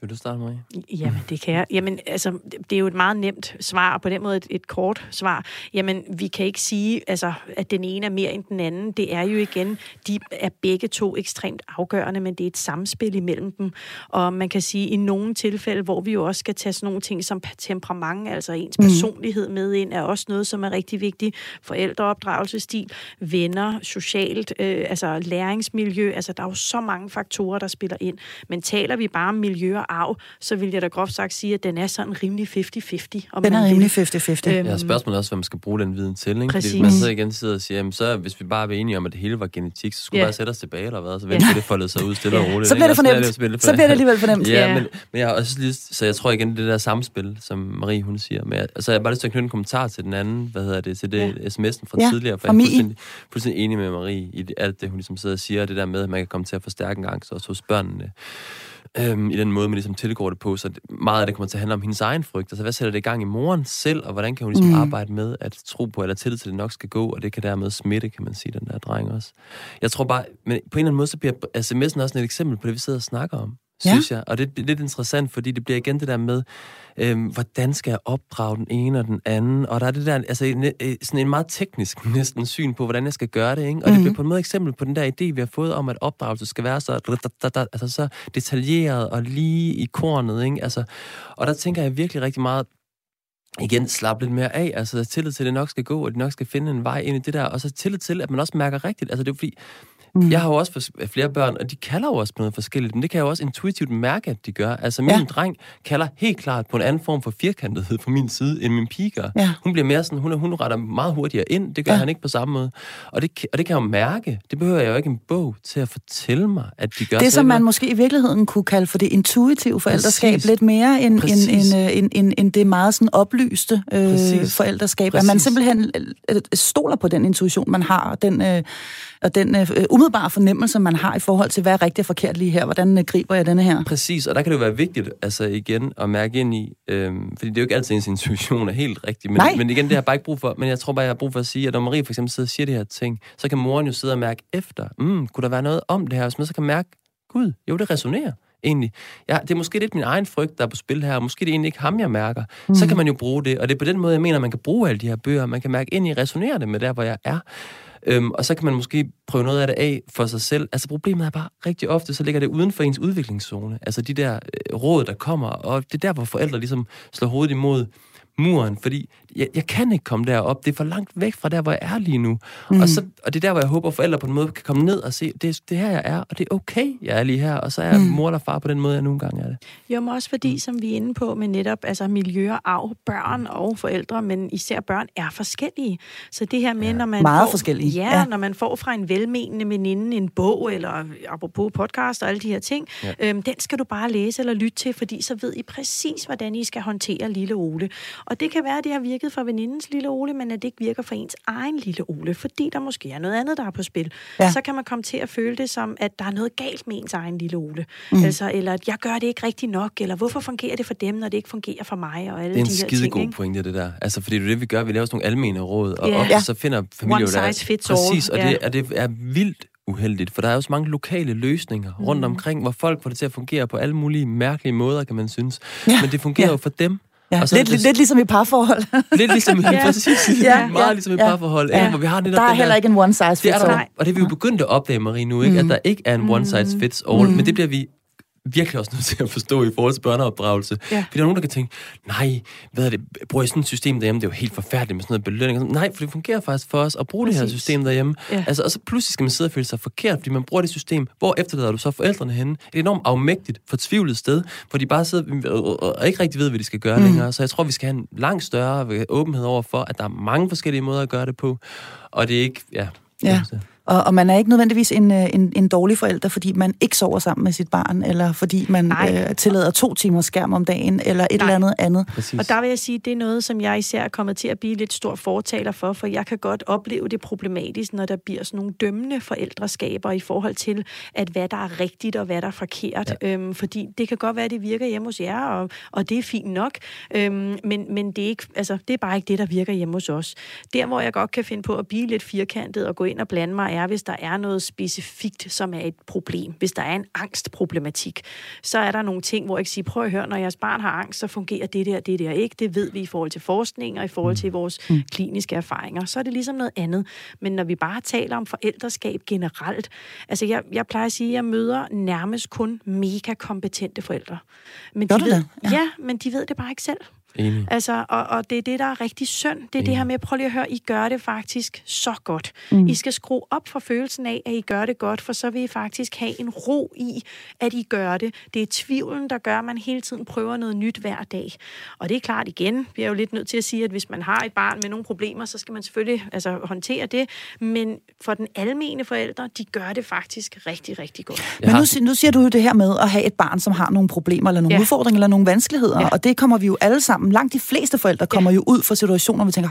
Vil du starte, Marie? Jamen, det kan jeg. Jamen, altså, det er jo et meget nemt svar, og på den måde et, et kort svar. Jamen, vi kan ikke sige, altså, at den ene er mere end den anden. Det er jo igen, de er begge to ekstremt afgørende, men det er et samspil imellem dem. Og man kan sige, i nogle tilfælde, hvor vi jo også skal tage sådan nogle ting som temperament, altså ens mhm. personlighed med ind, er også noget, som er rigtig vigtigt. Forældreopdragelsesstil, venner, socialt, øh, altså læringsmiljø. Altså, der er jo så mange faktorer, der spiller ind. Men taler vi bare om miljø og arv, så vil jeg da groft sagt sige, at den er sådan rimelig 50-50. Om den er rimelig 50-50. Øhm, ja, spørgsmålet er også, hvad man skal bruge den viden til. Ikke? Præcis. Fordi man så igen sidder og siger, jamen, så hvis vi bare er enige om, at det hele var genetik, så skulle ja. vi bare sætte os tilbage, eller hvad? Så venter ja. det foldet sig ud stille og roligt. Så bliver det fornemt. Så, så bliver det alligevel fornemt. ja, ja. Men, men jeg har også lige, så jeg tror igen, det der samspil, som Marie hun siger. Men, altså, jeg har bare lyst til at knytte en kommentar til den anden, hvad hedder det, til det ja. sms'en fra ja, tidligere. For jeg er fuldstændig, fuldstændig enig med Marie i det, alt det, hun ligesom sidder og siger, det der med, at man kan komme til at forstærke en angst også hos børnene. Øhm, i den måde, man ligesom tilgår det på. Så meget af det kommer til at handle om hendes egen frygt. Altså, hvad sætter det i gang i moren selv, og hvordan kan hun ligesom mm. arbejde med at tro på, eller tillid til, at det nok skal gå, og det kan dermed smitte, kan man sige, den der dreng også. Jeg tror bare, men på en eller anden måde, så bliver sms'en også et eksempel på det, vi sidder og snakker om synes ja. jeg. Og det er lidt interessant, fordi det bliver igen det der med, øhm, hvordan skal jeg opdrage den ene og den anden? Og der er det der, altså en, øh, sådan en meget teknisk næsten syn på, hvordan jeg skal gøre det, ikke? Og mm-hmm. det bliver mhm. på en måde eksempel på den der idé, vi har fået om, at opdragelse skal være så, altså så detaljeret og lige i kornet, ikke? Altså, og der tænker jeg virkelig rigtig meget, igen slappe lidt mere af, altså tillid til, at det nok skal gå, og det nok skal finde en vej ind i det der, og så tillid til, at man også mærker rigtigt. Altså det er fordi, Mm. Jeg har jo også flere børn, og de kalder jo også på noget forskelligt, men det kan jeg jo også intuitivt mærke, at de gør. Altså, min ja. dreng kalder helt klart på en anden form for firkantethed på min side, end min pige gør. Ja. Hun bliver mere sådan, hun, hun retter meget hurtigere ind, det gør ja. han ikke på samme måde. Og det, og det kan jeg jo mærke. Det behøver jeg jo ikke en bog til at fortælle mig, at de gør Det, som man måske i virkeligheden kunne kalde for det intuitive forældreskab, Præcis. lidt mere end, end, end, øh, end, end, end det meget sådan oplyste øh, forældreskab. Præcis. At man simpelthen øh, stoler på den intuition, man har, den... Øh, og den øh, umiddelbare fornemmelse, man har i forhold til, hvad er rigtigt og forkert lige her. Hvordan øh, griber jeg denne her? Præcis, og der kan det jo være vigtigt, altså igen, at mærke ind i, øh, fordi det er jo ikke altid ens intuition er helt rigtig, men, men igen, det har jeg bare ikke brug for, men jeg tror bare, jeg har brug for at sige, at når Marie for eksempel sidder og siger de her ting, så kan moren jo sidde og mærke efter, mm, kunne der være noget om det her, hvis man så kan mærke, gud, jo, det resonerer egentlig. Ja, det er måske lidt min egen frygt, der er på spil her, og måske det er egentlig ikke ham, jeg mærker. Mm. Så kan man jo bruge det, og det er på den måde, jeg mener, man kan bruge alle de her bøger. Man kan mærke ind i, resonerer det med der, hvor jeg er. Øhm, og så kan man måske prøve noget af det af for sig selv. Altså problemet er bare, rigtig ofte, så ligger det uden for ens udviklingszone. Altså de der øh, råd, der kommer, og det er der, hvor forældre ligesom slår hovedet imod muren, fordi jeg, jeg kan ikke komme derop. Det er for langt væk fra der, hvor jeg er lige nu. Mm. Og, så, og det er der, hvor jeg håber, at forældre på en måde kan komme ned og se, det, det her, jeg er, og det er okay, jeg er lige her, og så er jeg mm. mor eller far på den måde, jeg nogle gange er det. Jo, men også fordi, som vi er inde på med netop altså miljø og arv, børn og forældre, men især børn er forskellige. Så det her med, ja. når man Meget får, forskellige. Ja, ja, når man får fra en velmenende veninde en bog, eller apropos podcast og alle de her ting, ja. øhm, den skal du bare læse eller lytte til, fordi så ved I præcis, hvordan I skal håndtere lille Ole. Og det kan være, at det har virket for venindens lille Ole, men at det ikke virker for ens egen lille Ole, fordi der måske er noget andet, der er på spil. Ja. Så kan man komme til at føle det som, at der er noget galt med ens egen lille Ole. Mm. Altså, eller at jeg gør det ikke rigtig nok, eller hvorfor fungerer det for dem, når det ikke fungerer for mig, og alle de her ting. Det er en skide god pointe, det der. Altså, fordi det er det, vi gør. Vi laver sådan nogle almene råd, og yeah. ofte så finder familier One size fits all. Præcis, og, yeah. det, og det er vildt uheldigt, for der er jo så mange lokale løsninger mm. rundt omkring, hvor folk får det til at fungere på alle mulige mærkelige måder, kan man synes. Ja. Men det fungerer ja. jo for dem. Ja, og så lidt, det, lidt ligesom i parforhold. lidt ligesom i ja. præcis. Ja, meget ja, ligesom i parforhold. Ja. hvor vi har der er heller ikke en one size fits all. Og det er vi jo begyndt at opdage, Marie, nu, ikke? Mm. at der ikke er en one size fits all. Mm. Men det bliver vi virkelig også nødt til at forstå i forhold til børneopdragelse. Ja. Fordi der er nogen, der kan tænke, nej, hvad er det, bruger I sådan et system derhjemme? Det er jo helt forfærdeligt med sådan noget belønning. Nej, for det fungerer faktisk for os at bruge Præcis. det her system derhjemme. Ja. Altså, og så pludselig skal man sidde og føle sig forkert, fordi man bruger det system. Hvor efterlader du så forældrene henne? Et enormt afmægtigt, fortvivlet sted, hvor de bare sidder og ikke rigtig ved, hvad de skal gøre mm. længere. Så jeg tror, vi skal have en langt større åbenhed over for, at der er mange forskellige måder at gøre det på. Og det er ikke, ja, Ja. Og, og man er ikke nødvendigvis en, øh, en, en dårlig forælder, fordi man ikke sover sammen med sit barn, eller fordi man øh, tillader to timer skærm om dagen, eller et Nej. eller andet andet. Præcis. Og der vil jeg sige, det er noget, som jeg især er kommet til at blive lidt stor fortaler for, for jeg kan godt opleve det problematisk, når der bliver sådan nogle dømmende forældreskaber i forhold til, at hvad der er rigtigt og hvad der er forkert. Ja. Øhm, fordi det kan godt være, at det virker hjemme hos jer, og, og det er fint nok, øhm, men, men det, er ikke, altså, det er bare ikke det, der virker hjemme hos os. Der, hvor jeg godt kan finde på at blive lidt firkantet og gå ind og blande mig, er, hvis der er noget specifikt, som er et problem. Hvis der er en angstproblematik, så er der nogle ting, hvor jeg kan sige, prøv at høre, når jeres barn har angst, så fungerer det der, det der ikke. Det ved vi i forhold til forskning og i forhold til mm. vores mm. kliniske erfaringer. Så er det ligesom noget andet. Men når vi bare taler om forældreskab generelt, altså jeg, jeg plejer at sige, at jeg møder nærmest kun mega kompetente forældre. Men de ved, Ja. ja, men de ved det bare ikke selv. Enig. Altså, og, og det er det, der er rigtig synd. Det er Enig. det her med, prøv lige at høre, I gør det faktisk så godt. Mm. I skal skrue op for følelsen af, at I gør det godt, for så vil I faktisk have en ro i, at I gør det. Det er tvivlen, der gør, at man hele tiden prøver noget nyt hver dag. Og det er klart igen, vi er jo lidt nødt til at sige, at hvis man har et barn med nogle problemer, så skal man selvfølgelig altså, håndtere det. Men for den almene forældre, de gør det faktisk rigtig, rigtig godt. Men nu, nu siger du jo det her med at have et barn, som har nogle problemer, eller nogle ja. udfordringer, eller nogle vanskeligheder, ja. og det kommer vi jo alle sammen sammen. Langt de fleste forældre kommer ja. jo ud for situationer, hvor vi tænker,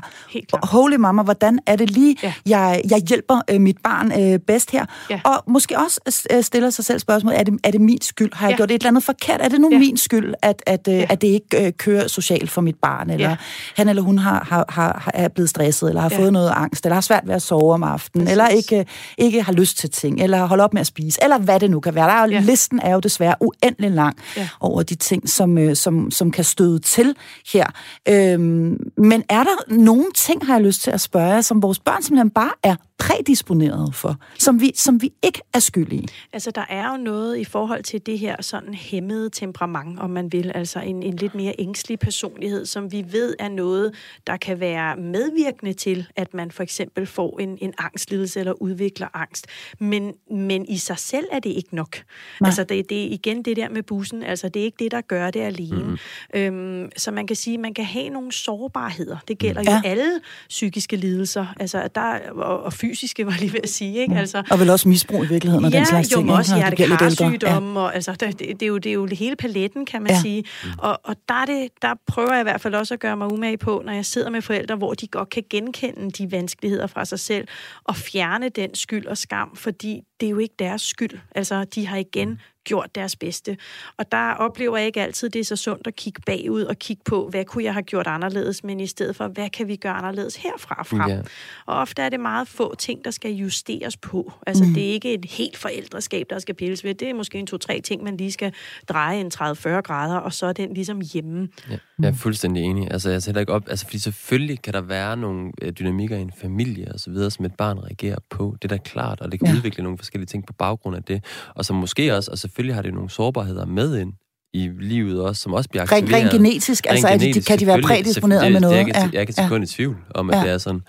holy mamma, hvordan er det lige, Ja. jeg, jeg hjælper øh, mit barn øh, bedst her? Ja. Og måske også øh, stiller sig selv spørgsmål, er det, er det min skyld? Har jeg Ja. gjort et eller andet forkert? Er det nu Ja. min skyld, at, at, øh, at det ikke øh, kører socialt for mit barn? Eller Ja. han eller hun har, har, har, har- er blevet stresset, eller har Ja. fået noget angst, eller har svært ved at sove om aftenen, Præcis. eller ikke, øh, ikke har lyst til ting, eller holder op med at spise, eller hvad det nu kan være. Der er jo, Ja. Listen er jo desværre uendelig lang Ja. over de ting, som, øh, som, som kan støde til her. Øhm, men er der nogle ting, har jeg lyst til at spørge jer, som vores børn simpelthen bare er prædisponeret for, som vi, som vi ikke er skyld i? Altså, der er jo noget i forhold til det her sådan hæmmede temperament, om man vil, altså en, en lidt mere ængstelig personlighed, som vi ved er noget, der kan være medvirkende til, at man for eksempel får en, en angstlidelse eller udvikler angst. Men, men i sig selv er det ikke nok. Nej. Altså, det, det er igen det der med bussen, altså det er ikke det, der gør det alene. Mm. Øhm, så man kan sige, man kan have nogle sårbarheder. Det gælder Ja. jo alle psykiske lidelser, altså der, og, og fysiske, var lige ved at sige, ikke? Altså, Og vel også misbrug i virkeligheden, og ja, den slags jo, ting. men også hjertekarsygdomme, og altså, det, det, det, er jo, det er jo hele paletten, kan man Ja. ja. sige. Og, og der, er det, der prøver jeg i hvert fald også at gøre mig umage på, når jeg sidder med forældre, hvor de godt kan genkende de vanskeligheder fra sig selv, og fjerne den skyld og skam, fordi det er jo ikke deres skyld. Altså, de har igen gjort deres bedste. Og der oplever jeg ikke altid, det er så sundt at kigge bagud og kigge på, hvad kunne jeg have gjort anderledes, men i stedet for, hvad kan vi gøre anderledes herfra og frem. Ja. Og ofte er det meget få ting, der skal justeres på. Altså, mm. det er ikke et helt forældreskab, der skal pilles ved. Det er måske en to-tre ting, man lige skal dreje en 30-40 grader, og så er den ligesom hjemme. Ja, jeg er fuldstændig enig. Altså, jeg sætter ikke op, altså, fordi selvfølgelig kan der være nogle øh, dynamikker i en familie og så videre, som et barn reagerer på. Det er da klart, og det kan Ja. udvikle nogle forskellige ting på baggrund af det. Og så måske også, og selvfølgelig har det nogle sårbarheder med ind i livet også, som også bliver aktiveret. Rent, rent genetisk, altså er de, genetisk, kan de være prædisponeret med noget? Det, jeg, kan, jeg kan ja. sekund i tvivl om, at ja. det er sådan.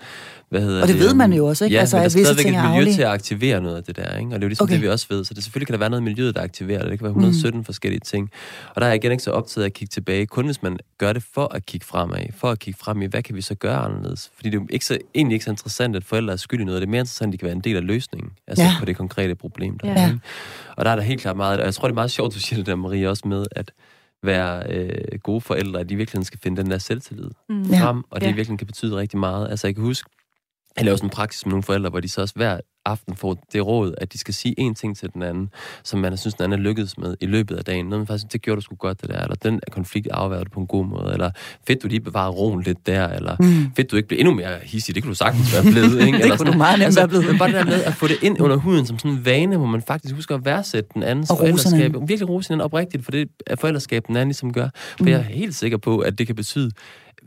Hvad hedder Og det ved øhm, man jo også, ikke? Ja, Altså, men der er stadigvæk et miljø arvelige. til at aktivere noget af det der, ikke? Og det er jo ligesom Okay. det, vi også ved. Så det selvfølgelig kan der være noget i miljøet, der aktiverer det. Det kan være 117 mm. forskellige ting. Og der er jeg igen ikke så optaget af at kigge tilbage, kun hvis man gør det for at kigge fremad. For at kigge frem i, hvad kan vi så gøre anderledes? Fordi det er jo ikke så, egentlig ikke så interessant, at forældre er skyld i noget. Det er mere interessant, at de kan være en del af løsningen. Altså Ja. på det konkrete problem, der Ja. er. Ikke? Og der er der helt klart meget, og jeg tror, det er meget sjovt, du siger det der, Maria, også med, at være øh, gode forældre, at de virkelig skal finde den der selvtillid Mm. Ja. frem, og det Ja. virkelig kan betyde rigtig meget. Altså, jeg kan huske, jeg lavede sådan en praksis med nogle forældre, hvor de så også hver aften får det råd, at de skal sige én ting til den anden, som man synes, den anden er lykkedes med i løbet af dagen. Noget, man faktisk synes, det gjorde du sgu godt, det der, eller den konflikt afværede du på en god måde, eller fedt, du lige bevarede roen lidt der, eller Mm. fedt, du ikke blev endnu mere hissig, det kunne du sagtens være blevet, ikke? Det Eller kunne du meget nemt være blevet. Men bare det der med at få det ind under huden som sådan en vane, hvor man faktisk husker at værdsætte den andens Og forældreskab. Virkelig rose hinanden oprigtigt, for det er forældreskab, den anden ligesom gør. For mm. jeg er helt sikker på, at det kan betyde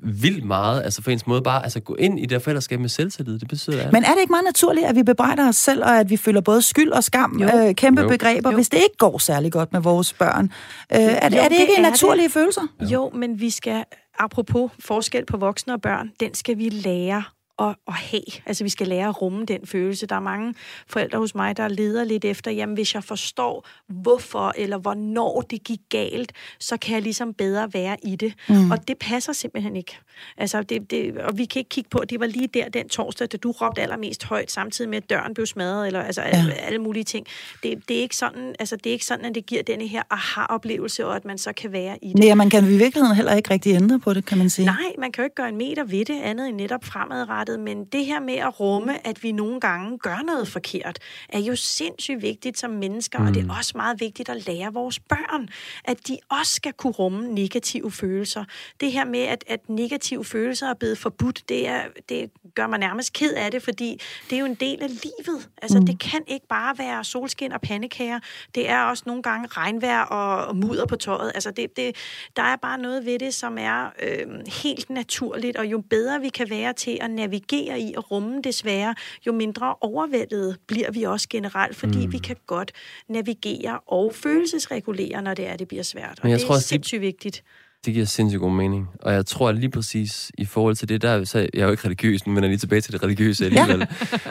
vildt meget, altså for ens måde bare, altså gå ind i det forældreskab med selvtillid, det betyder alt. Men er det ikke meget naturligt, at vi bebrejder os selv, og at vi føler både skyld og skam, Jo. øh, kæmpe Jo. begreber, Jo. hvis det ikke går særlig godt med vores børn? Øh, er, det, Jo, er det det ikke er naturlige det. følelser? Jo, men vi skal, apropos forskel på voksne og børn, den skal vi lære at, at have. Altså, vi skal lære at rumme den følelse. Der er mange forældre hos mig, der leder lidt efter, jamen, hvis jeg forstår, hvorfor eller hvornår det gik galt, så kan jeg ligesom bedre være i det. Mm. Og det passer simpelthen ikke. Altså, det, det, og vi kan ikke kigge på, det var lige der den torsdag, da du råbte allermest højt, samtidig med, at døren blev smadret, eller altså, ja. alle, alle mulige ting. Det, det, er ikke sådan, altså, det er ikke sådan, at det giver denne her aha-oplevelse, og at man så kan være i det. Nej, man kan i virkeligheden heller ikke rigtig ændre på det, kan man sige. Nej, man kan jo ikke gøre en meter ved det, andet end netop fremadrettet, men det her med at rumme, at vi nogle gange gør noget forkert, er jo sindssygt vigtigt som mennesker, mm. og det er også meget vigtigt at lære vores børn, at de også skal kunne rumme negative følelser. Det her med, at, at negative følelser er blevet forbudt, det, er, det gør mig nærmest ked af det, fordi det er jo en del af livet. Altså, mm. det kan ikke bare være solskin og pandekager. Det er også nogle gange regnvejr og, og mudder på tøjet. Altså, det, det, der er bare noget ved det, som er øh, helt naturligt, og jo bedre vi kan være til at navigere i at rumme det svære, jo mindre overvældet bliver vi også generelt, fordi mm. vi kan godt navigere og følelsesregulere, når det er, det bliver svært. Og Men jeg det tror er sindssygt vigtigt. Det giver sindssygt god mening. Og jeg tror lige præcis i forhold til det der, så jeg er jo ikke religiøs, men er lige tilbage til det religiøse alligevel.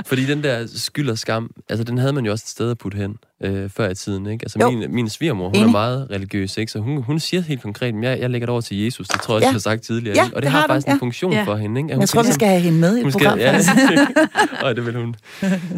Fordi den der skyld og skam, altså den havde man jo også et sted at putte hen. Øh, før i tiden. Ikke? Altså Jo. min, min svigermor, hun Enig. er meget religiøs, ikke? så hun, hun siger helt konkret, at jeg, jeg lægger det over til Jesus. Det tror jeg også, Ja. jeg har sagt tidligere. Ja? Og det, det har, har du, faktisk ja. en funktion Ja. for hende. Ikke? At hun Jeg tror, vi skal have hende med i et hun program. skal, ja, og det vil hun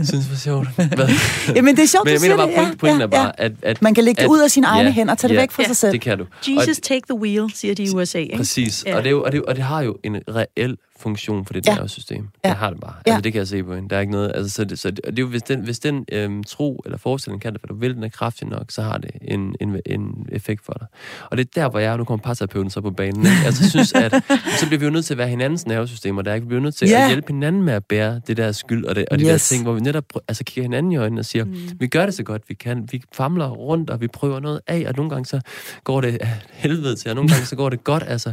synes var sjovt. Hvad? Jamen, det er sjovt, Men jeg du mener siger bare, det. point, pointen er bare, at, at... Man kan lægge det at- ud af sine egne ja, hænder, tage det ja, væk fra ja, sig selv. Det kan du. Jesus take the wheel, siger de i USA, ikke? Præcis. Ja. Og, det er jo, og, det, og det har jo en reel funktion for det Ja. nervesystem. Ja. Det har det bare. Ja. Altså, det kan jeg se på hende. Der er ikke noget... Altså, så det, så det, og det er jo, hvis den, hvis den øhm, tro eller forestilling kan det, hvad du vil, den er kraftig nok, så har det en, en, en effekt for dig. Og det er der, hvor jeg, nu kommer parterapeuten så på banen, ikke? altså synes, at så bliver vi jo nødt til at være hinandens nervesystemer, der er ikke? Vi bliver nødt til Ja. at hjælpe hinanden med at bære det der skyld og, det, og de Yes. der ting, hvor vi netop altså, kigger hinanden i øjnene og siger, mm. vi gør det så godt vi kan, vi famler rundt, og vi prøver noget af, og nogle gange så går det helvede til, og nogle gange så går det godt, altså,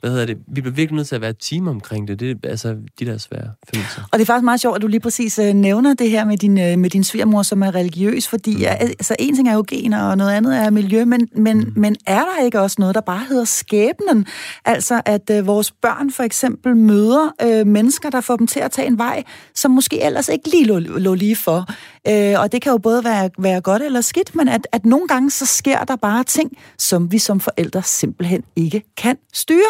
hvad hedder det, vi bliver virkelig nødt til at være et team omkring det, det er altså de der svære følelser. Og det er faktisk meget sjovt, at du lige præcis øh, nævner det her med din, øh, med din svigermor, som er religiøs, fordi mm. altså, en ting er jo gener, og noget andet er miljø, men, men, mm. men er der ikke også noget, der bare hedder skæbnen? Altså, at øh, vores børn for eksempel møder øh, mennesker, der får dem til at tage en vej, som måske ellers ikke lige lå, lå lige for. Øh, og det kan jo både være, være godt eller skidt, men at, at nogle gange så sker der bare ting, som vi som forældre simpelthen ikke kan styre.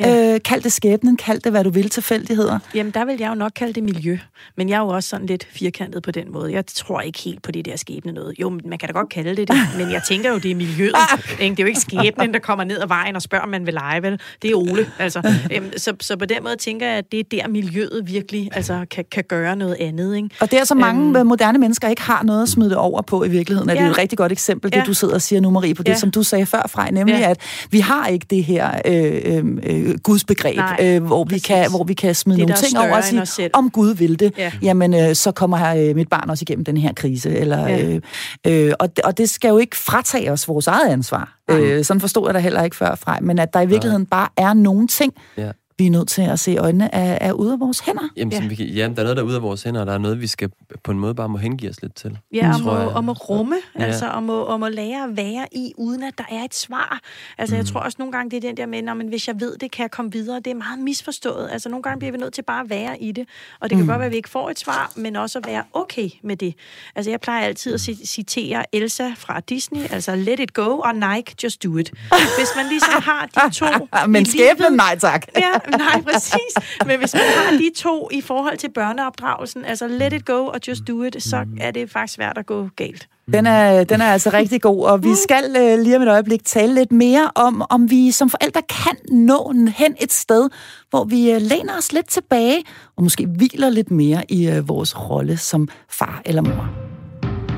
Ja. Øh, kald det skæbnen, kald det hvad du vil, tilfældigheder. Jamen, der vil jeg jo nok kalde det miljø. Men jeg er jo også sådan lidt firkantet på den måde. Jeg tror ikke helt på det der skæbne noget. Jo, man kan da godt kalde det det, men jeg tænker jo, det er miljøet. Ikke? Det er jo ikke skæbnen, der kommer ned ad vejen og spørger, om man vil lege, vel? Det er Ole. Altså, øhm, så, så på den måde tænker jeg, at det er der miljøet virkelig altså, kan, kan gøre noget andet. Ikke? Og det er så mange øhm, moderne mennesker ikke har noget at smide det over på i virkeligheden. Er det Ja. jo et rigtig godt eksempel, det Ja. du sidder og siger nu, Marie, på det, Ja. som du sagde før fra, nemlig Ja. at vi har ikke det her øh, øh, øh, gudsbegreb, Nej, øh, hvor, vi præcis. kan, hvor vi kan smide Det, nogle ting over og sige, om Gud vil det, Ja. jamen øh, så kommer øh, mit barn også igennem den her krise. Eller, Ja. øh, øh, og, det, og det skal jo ikke fratage os vores eget ansvar. Øh, sådan forstod jeg da heller ikke før fra, men at der i virkeligheden bare er nogle ting, Ja. Vi er nødt til at se øjnene er, er ude af vores hænder. Jamen, ja. Vi kan, ja, der er noget, der er ude af vores hænder, og der er noget, vi skal på en måde bare må hengive os lidt til. Ja, om, tror at, jeg. om at rumme, Ja. altså om at, om at lære at være i, uden at der er et svar. Altså Mm. jeg tror også nogle gange, det er den der med, "Nå, men hvis jeg ved det, kan jeg komme videre. Det er meget misforstået. Altså nogle gange bliver vi nødt til bare at være i det. Og det kan Mm. godt være, at vi ikke får et svar, men også at være okay med det. Altså jeg plejer altid at ci- citere Elsa fra Disney, altså let it go, og Nike, just do it. Hvis man ligesom har de to Men skæbnen, nej tak. Ja, nej, præcis. Men hvis man har de to i forhold til børneopdragelsen, altså let it go og just do it, så er det faktisk svært at gå galt. Den er, den er altså rigtig god, og vi skal øh, lige om et øjeblik tale lidt mere om, om vi som forældre kan nå hen et sted, hvor vi øh, læner os lidt tilbage, og måske hviler lidt mere i øh, vores rolle som far eller mor.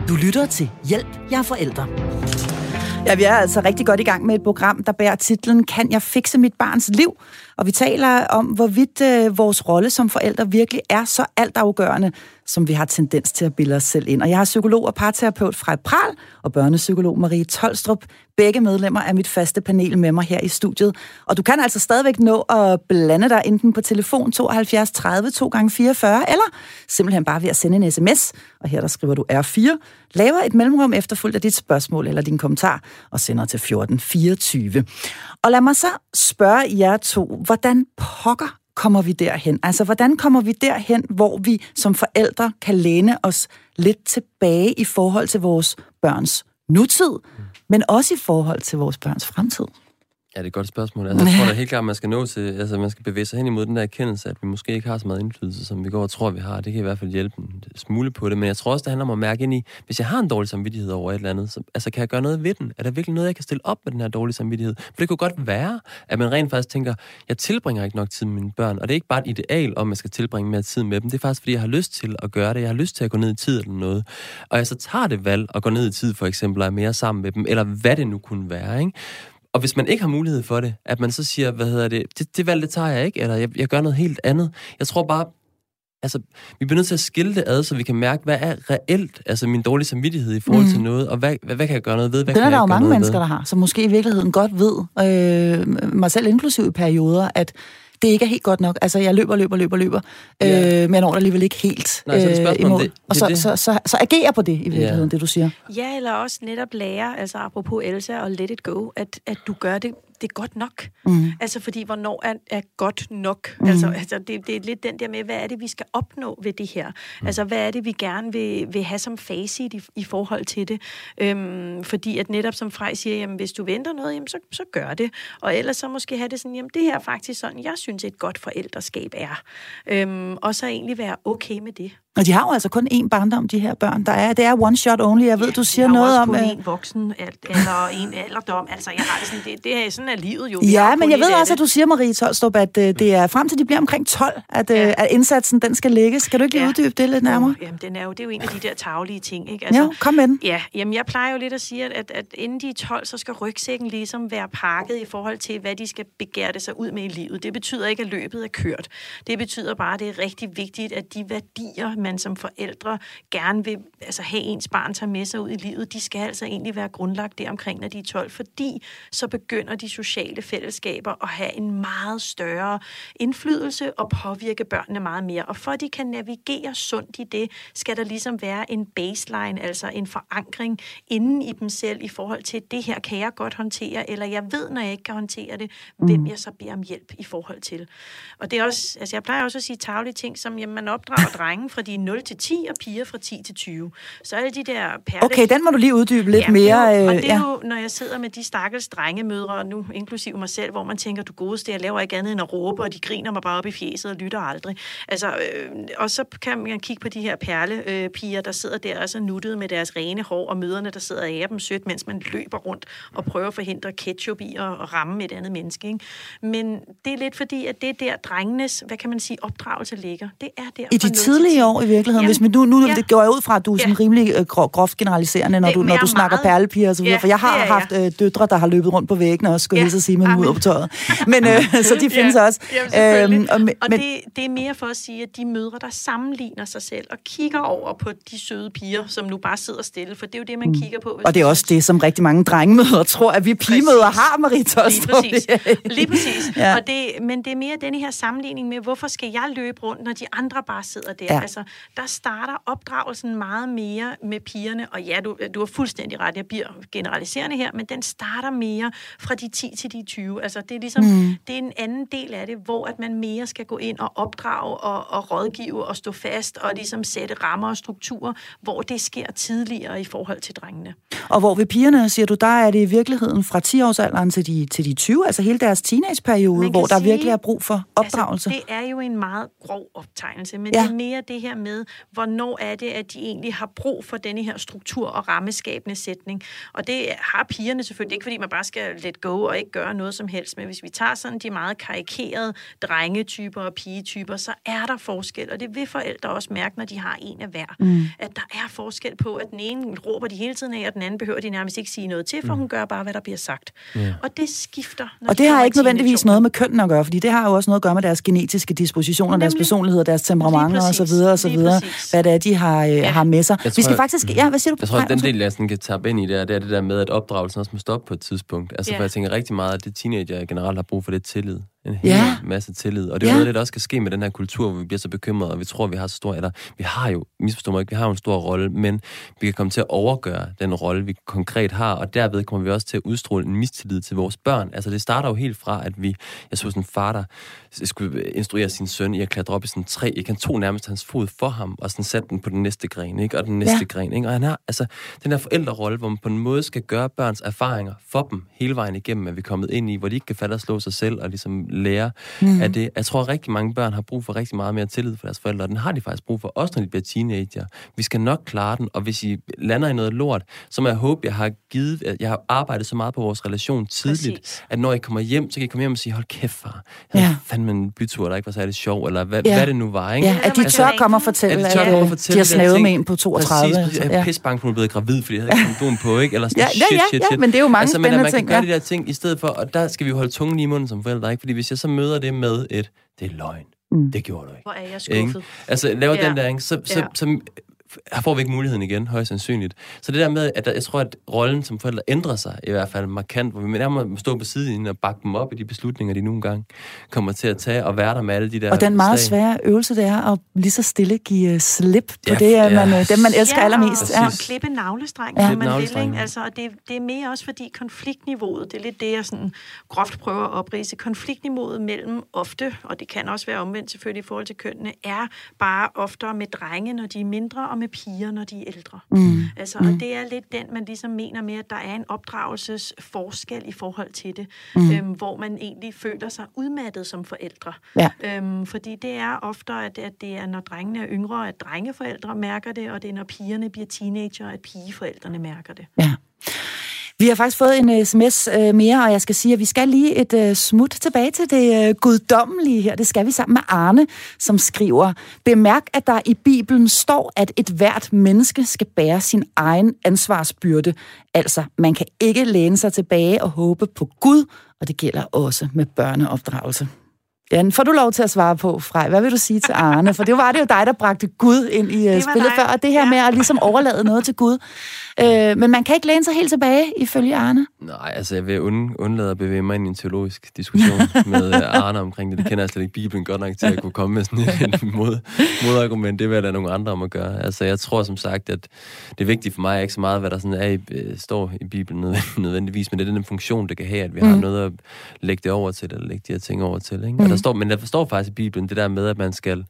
Du lytter til Hjælp, jeg er forældre. Ja, vi er altså rigtig godt i gang med et program, der bærer titlen Kan jeg fikse mit barns liv? Og vi taler om, hvorvidt øh, vores rolle som forældre virkelig er så altafgørende, som vi har tendens til at bilde os selv ind. Og jeg har psykolog og parterapeut Frej Pral og børnepsykolog Marie Tolstrup, begge medlemmer af mit faste panel med mig her i studiet. Og du kan altså stadigvæk nå at blande dig enten på telefon 72 30 2 gange 44 eller simpelthen bare ved at sende en sms. Og her der skriver du R4, laver et mellemrum efterfulgt af dit spørgsmål eller din kommentar og sender til 1424. Og lad mig så spørge jer to, hvordan pokker kommer vi derhen? Altså, hvordan kommer vi derhen, hvor vi som forældre kan læne os lidt tilbage i forhold til vores børns nutid, men også i forhold til vores børns fremtid? Ja, det er et godt spørgsmål. Altså, jeg tror da helt klart, man skal nå til, altså man skal bevæge sig hen imod den der erkendelse, at vi måske ikke har så meget indflydelse, som vi går og tror, vi har. Det kan i hvert fald hjælpe en smule på det. Men jeg tror også, det handler om at mærke ind i, hvis jeg har en dårlig samvittighed over et eller andet, så, altså kan jeg gøre noget ved den? Er der virkelig noget, jeg kan stille op med den her dårlige samvittighed? For det kunne godt være, at man rent faktisk tænker, jeg tilbringer ikke nok tid med mine børn. Og det er ikke bare et ideal om, jeg skal tilbringe mere tid med dem. Det er faktisk, fordi jeg har lyst til at gøre det. Jeg har lyst til at gå ned i tid eller noget. Og jeg så tager det valg at gå ned i tid, for eksempel, og er mere sammen med dem, eller hvad det nu kunne være, ikke? Og hvis man ikke har mulighed for det, at man så siger, hvad hedder det, det, det valg, det tager jeg ikke, eller jeg, jeg gør noget helt andet. Jeg tror bare, altså, vi bliver nødt til at skille det ad, så vi kan mærke, hvad er reelt, altså min dårlige samvittighed i forhold mm. til noget, og hvad, hvad, hvad kan jeg gøre noget ved, hvad Den kan er der jo mange mennesker, ved? der har, som måske i virkeligheden godt ved, øh, mig selv inklusiv i perioder, at det ikke er helt godt nok. Altså, jeg løber, løber, løber, løber, Ja. øh, men jeg når alligevel ikke helt Nej, så er det et spørgsmål om imod. det- Og det så, det. så, så, så agerer på det i virkeligheden, Ja. det du siger. Ja, eller også netop lære, altså apropos Elsa og let it go, at, at du gør det det er godt nok. Mm. Altså, fordi hvornår er, er godt nok? Mm. Altså, altså det, det er lidt den der med, hvad er det, vi skal opnå ved det her? Mm. Altså, hvad er det, vi gerne vil, vil have som facit i, i forhold til det? Øhm, fordi at netop som Frej siger, jamen, hvis du venter noget, jamen, så, så gør det. Og ellers så måske have det sådan, jamen, det her er faktisk sådan, jeg synes, et godt forældreskab er. Øhm, og så egentlig være okay med det. Og de har jo altså kun én barndom, de her børn. Der er, det er one shot only. Jeg ved, ja, du siger noget om... Jeg har en voksen eller en alderdom. Altså, jeg har det sådan, det, det er sådan er livet jo. Ja, men jeg ved også, at du siger, Marie Tolstrup, at uh, det er frem til, de bliver omkring 12, at, uh, ja. at indsatsen den skal lægges. Kan du ikke lige ja. uddybe det lidt nærmere? Jamen, den er jo, det er jo en af de der taglige ting. Ikke? Altså, jo, kom med den. Ja, jamen, jeg plejer jo lidt at sige, at, at, at inden de er 12, så skal rygsækken ligesom være pakket i forhold til, hvad de skal begære det sig ud med i livet. Det betyder ikke, at løbet er kørt. Det betyder bare, at det er rigtig vigtigt, at de værdier, man som forældre gerne vil altså, have ens barn tager med sig ud i livet, de skal altså egentlig være grundlagt der omkring, når de er 12, fordi så begynder de sociale fællesskaber at have en meget større indflydelse og påvirke børnene meget mere. Og for at de kan navigere sundt i det, skal der ligesom være en baseline, altså en forankring inden i dem selv i forhold til, det her kan jeg godt håndtere, eller jeg ved, når jeg ikke kan håndtere det, hvem mm. jeg så beder om hjælp i forhold til. Og det er også, altså jeg plejer også at sige taglige ting, som jamen, man opdrager drenge fra de 0 til 10, og piger fra 10 til 20. Så alle de der perle... Okay, den må du lige uddybe lidt ja, mere. Jo, og det er ja. jo, når jeg sidder med de stakkels drengemødre, nu inklusive mig selv, hvor man tænker, du godeste, jeg laver ikke andet end at råbe, og de griner mig bare op i fjeset og lytter aldrig. Altså, øh, og så kan man kigge på de her perlepiger, øh, der sidder der og så nuttet med deres rene hår, og møderne, der sidder af dem sødt, mens man løber rundt og prøver at forhindre ketchup i at, at ramme et andet menneske. Ikke? Men det er lidt fordi, at det er der drengenes, hvad kan man sige, opdragelse ligger. Det er der I de tidlige år i virkeligheden, Jamen, hvis man nu, nu ja. det går jeg ud fra, at du er sådan ja. rimelig øh, groft generaliserende, når det, du, når du snakker meget... perlepiger og så videre. Ja, for jeg har jeg, haft øh, døtre, der har løbet rundt på væggene og skulle ja. hilse sige med ud på tøjet. Men øh, så de findes ja. også. Jamen, øhm, og og men, det, det er mere for at sige, at de mødre, der sammenligner sig selv og kigger over på de søde piger, som nu bare sidder stille, for det er jo det, man mm. kigger på. Og det er også det, som rigtig mange drengemødre tror, at vi pigemødre har, Marie Tostrup. Lige præcis. Lige præcis. ja. og det, men det er mere denne her sammenligning med, hvorfor skal jeg løbe rundt, når de andre bare sidder der? Ja. Altså, der starter opdragelsen meget mere med pigerne, og ja, du, du har fuldstændig ret, jeg bliver generaliserende her, men den starter mere fra de 10 til de 20. Altså, det er ligesom, mm. det er en anden del af det, hvor at man mere skal gå ind og opdrage og, og rådgive og stå fast og ligesom sætte rammer og strukturer, hvor det sker tidligere i forhold til drengene. Og hvor ved pigerne, siger du, der er det i virkeligheden fra 10-årsalderen til de, til de 20, altså hele deres teenageperiode, hvor der sige, virkelig er brug for altså, opdragelse. Altså, det er jo en meget grov optegnelse, men ja. det er mere det her med, hvornår er det, at de egentlig har brug for denne her struktur og rammeskabende sætning. Og det har pigerne selvfølgelig ikke, fordi man bare skal let go og ikke gøre noget som helst. Men hvis vi tager sådan de meget karikerede drengetyper og pigetyper, så er der forskel. Og det vil forældre også mærke, når de har en af hver. Mm. At der er forskel på, at den ene råber de hele tiden af, og den anden behøver de nærmest ikke sige noget til, for mm. hun gør bare, hvad der bliver sagt. Yeah. Og det skifter. Og det har ikke nødvendigvis noget med kønnen at gøre, fordi det har jo også noget at gøre med deres genetiske dispositioner, Nemlig. deres personlighed, deres temperamenter og så videre videre, hvad det er, de har, øh, ja. har med sig. vi skal faktisk... Ja, hvad siger du? Jeg tror, at den del, jeg sådan kan tabe ind i, det er, det er det der med, at opdragelsen også må stoppe på et tidspunkt. Altså, yeah. for jeg tænker rigtig meget, at det teenager generelt har brug for det tillid en hel ja. masse tillid. Og det er ja. noget, der også skal ske med den her kultur, hvor vi bliver så bekymrede, og vi tror, vi har så stor, eller vi har jo, misforstår mig ikke, vi har jo en stor rolle, men vi kan komme til at overgøre den rolle, vi konkret har, og derved kommer vi også til at udstråle en mistillid til vores børn. Altså det starter jo helt fra, at vi, jeg så sådan en far, der skulle instruere sin søn i at klatre op i sådan en træ. Jeg kan tog nærmest hans fod for ham, og sådan sætte den på den næste gren, ikke? og den næste ja. gren. Ikke? Og han har altså den her forældrerolle, hvor man på en måde skal gøre børns erfaringer for dem hele vejen igennem, at vi er kommet ind i, hvor de ikke kan falde og slå sig selv, og ligesom lære mm. af det. Jeg tror, at rigtig mange børn har brug for rigtig meget mere tillid for deres forældre, og den har de faktisk brug for, også når de bliver teenager. Vi skal nok klare den, og hvis I lander i noget lort, så må jeg håbe, jeg har givet, at jeg har arbejdet så meget på vores relation tidligt, Præcis. at når I kommer hjem, så kan I komme hjem og sige, hold kæft far, jeg ja. fandme en bytur, der ikke var særlig sjov, eller hvad, ja. hvad det nu var, ikke? Ja, at de tør komme og fortælle, at, at, at de har snavet med en på 32. Præcis, præcis. Jeg er pisse bange for, at blevet gravid, fordi jeg havde ikke kondom på, ikke? Eller sådan, ja, ja, ja, shit, shit, shit. Ja, men det er jo mange altså, spændende ting. Man kan gøre de der ting i stedet for, og der skal vi holde tungen i munden som forældre, ikke? Fordi hvis jeg så møder det med et, det er løgn. Mm. Det gjorde du ikke. Hvor er jeg skuffet. Ikke? Altså, laver ja. den der, ikke? Så, så, ja. så, her får vi ikke muligheden igen, højst sandsynligt. Så det der med, at der, jeg tror, at rollen som forældre ændrer sig i hvert fald markant, hvor vi nærmere må stå på siden og bakke dem op i de beslutninger, de nogle gange kommer til at tage, og være der med alle de der Og den meget slag. svære øvelse, det er at lige så stille give øh, slip på Ja, det, at man, ja. øh, dem man elsker ja, allermest. Og, Ja. og klippe navlestreng, Ja. man vil. navlestrengen. Ikke? Altså, og det, det er mere også fordi konfliktniveauet, det er lidt det, jeg sådan groft prøver at oprise, konfliktniveauet mellem ofte, og det kan også være omvendt selvfølgelig i forhold til kønnene, er bare oftere med drenge, når de er mindre, og med piger, når de er ældre. Mm. Altså, og det er lidt den, man ligesom mener med, at der er en opdragelsesforskel i forhold til det, mm. øhm, hvor man egentlig føler sig udmattet som forældre. Ja. Øhm, fordi det er ofte, at, at det er, når drengene er yngre, at drengeforældre mærker det, og det er, når pigerne bliver teenager, at pigeforældrene mærker det. Ja. Vi har faktisk fået en øh, sms øh, mere, og jeg skal sige, at vi skal lige et øh, smut tilbage til det guddommelige her. Det skal vi sammen med Arne, som skriver, Bemærk, at der i Bibelen står, at et hvert menneske skal bære sin egen ansvarsbyrde. Altså, man kan ikke læne sig tilbage og håbe på Gud, og det gælder også med børneopdragelse. Ja, får du lov til at svare på, Frej? Hvad vil du sige til Arne? For det var det jo dig, der bragte Gud ind i uh, spillet dig. før, og det her Ja. med at ligesom overlade noget til Gud. Uh, men man kan ikke læne sig helt tilbage, ifølge Arne. Nej, altså jeg vil und, undlade at bevæge mig ind i en teologisk diskussion med øh, Arne omkring det. Det kender jeg slet ikke Bibelen godt nok til at kunne komme med sådan et mod, modargument. Det vil jeg lade nogle andre om at gøre. Altså jeg tror som sagt, at det vigtige for mig er ikke så meget, hvad der sådan er i, øh, står i Bibelen nødvendigvis, nødvendigvis, men det er den funktion, det kan have, at vi mm. har noget at lægge det over til, eller lægge de her ting over til. Ikke? Mm. Og der står, men der står faktisk i Bibelen det der med, at man skal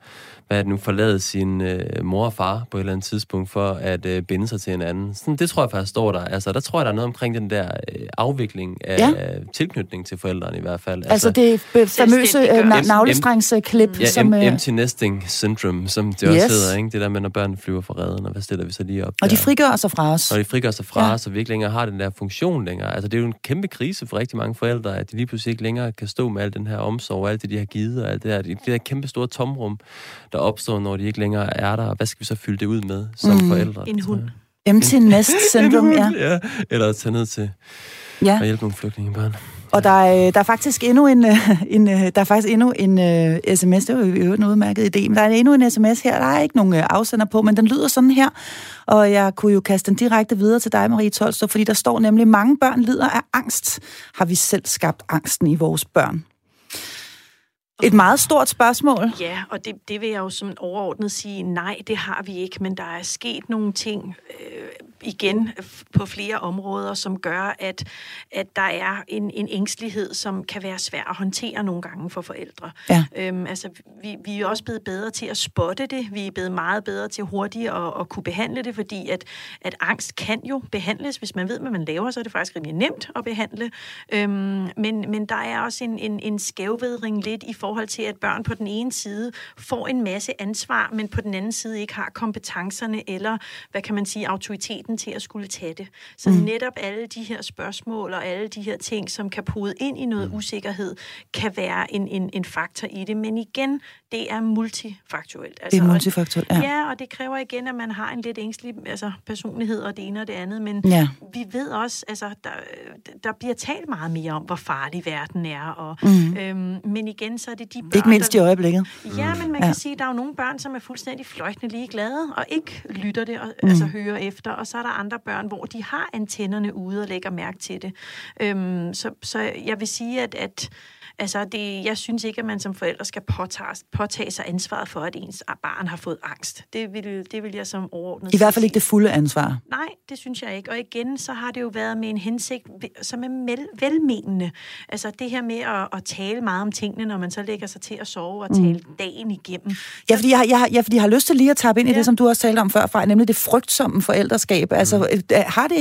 hvad er det nu, forlade sin øh, mor og far på et eller andet tidspunkt for at øh, binde sig til en anden. Sådan, det tror jeg faktisk står der. Altså, der tror jeg, der er noget omkring den der øh, afvikling af Ja. ja. tilknytning til forældrene i hvert fald. Altså det be- famøse Selvstændiggørelse. navlestrengsklip, Ja, som... øh, empty nesting syndrome, som det Yes. yes. også hedder, ikke? Det der med, når børn flyver fra redden, og hvad stiller vi så lige op og de der? frigør sig fra os. Når de frigør sig fra Ja. os, og vi ikke længere har den der funktion længere. Altså, det er jo en kæmpe krise for rigtig mange forældre, at de lige pludselig ikke længere kan stå med al den her omsorg, og alt det, de har givet, og alt det der. Det der kæmpe store tomrum, der opstår, når de ikke længere er der. Og hvad skal vi så fylde det ud med som Mm. forældre? En hund. Empty nest syndrome, ja. ja. Eller at tage ned til ja. at hjælpe nogle flygtningebørn. Og der er, øh, der er faktisk endnu en, øh, en øh, der er faktisk endnu en uh, sms, det var jo en udmærket idé, men der er endnu en sms her, der er ikke nogen afsender på, men den lyder sådan her, og jeg kunne jo kaste den direkte videre til dig, Marie Tolstrup, fordi der står nemlig, mange børn lider af angst. Har vi selv skabt angsten i vores børn? Et meget stort spørgsmål. Ja, og det, det vil jeg jo som overordnet sige, nej, det har vi ikke, men der er sket nogle ting øh, igen på flere områder, som gør, at, at der er en, en ængstelighed, som kan være svær at håndtere nogle gange for forældre. Ja. Øhm, altså, vi, vi er også blevet bedre til at spotte det, vi er blevet meget bedre til hurtigt at, at kunne behandle det, fordi at, at angst kan jo behandles, hvis man ved, hvad man laver, så er det faktisk rimelig nemt at behandle. Øhm, men, men der er også en, en, en skævvedring lidt i forhold til, at børn på den ene side får en masse ansvar, men på den anden side ikke har kompetencerne eller, hvad kan man sige, autoriteten til at skulle tage det. Så mm. netop alle de her spørgsmål og alle de her ting, som kan pode ind i noget usikkerhed, kan være en, en, en faktor i det. Men igen, det er multifaktuelt. Det er og- multifaktuelt, ja. Ja, og det kræver igen, at man har en lidt ængstelig altså, personlighed og det ene og det andet. Men Ja. vi ved også, altså, der, der bliver talt meget mere om, hvor farlig verden er. Og, Mhm. øhm, men igen, så er det de børn, Ikke mindst i øjeblikket. Ja, men man Ja. kan sige, at der er jo nogle børn, som er fuldstændig fløjtende ligeglade og ikke lytter det, og, mm. altså hører efter. Og så er der andre børn, hvor de har antennerne ude og lægger mærke til det. Øhm, så, så jeg vil sige, at, at altså det, jeg synes ikke, at man som forældre skal påtage, påtage sig ansvaret for, at ens barn har fået angst. Det vil, det vil jeg som overordnet I hvert fald ikke det fulde ansvar. Nej, det synes jeg ikke. Og igen, så har det jo været med en hensigt, som er mel- velmenende. Altså det her med at, at tale meget om tingene, når man så lægger sig til at sove og tale mm. dagen igennem. Ja, fordi jeg, har- jeg, har- ja, fordi jeg har lyst til lige at tappe ind ja. i det, som du også talte om før, fra, nemlig det frygtsomme forældreskab. Altså, øh, har det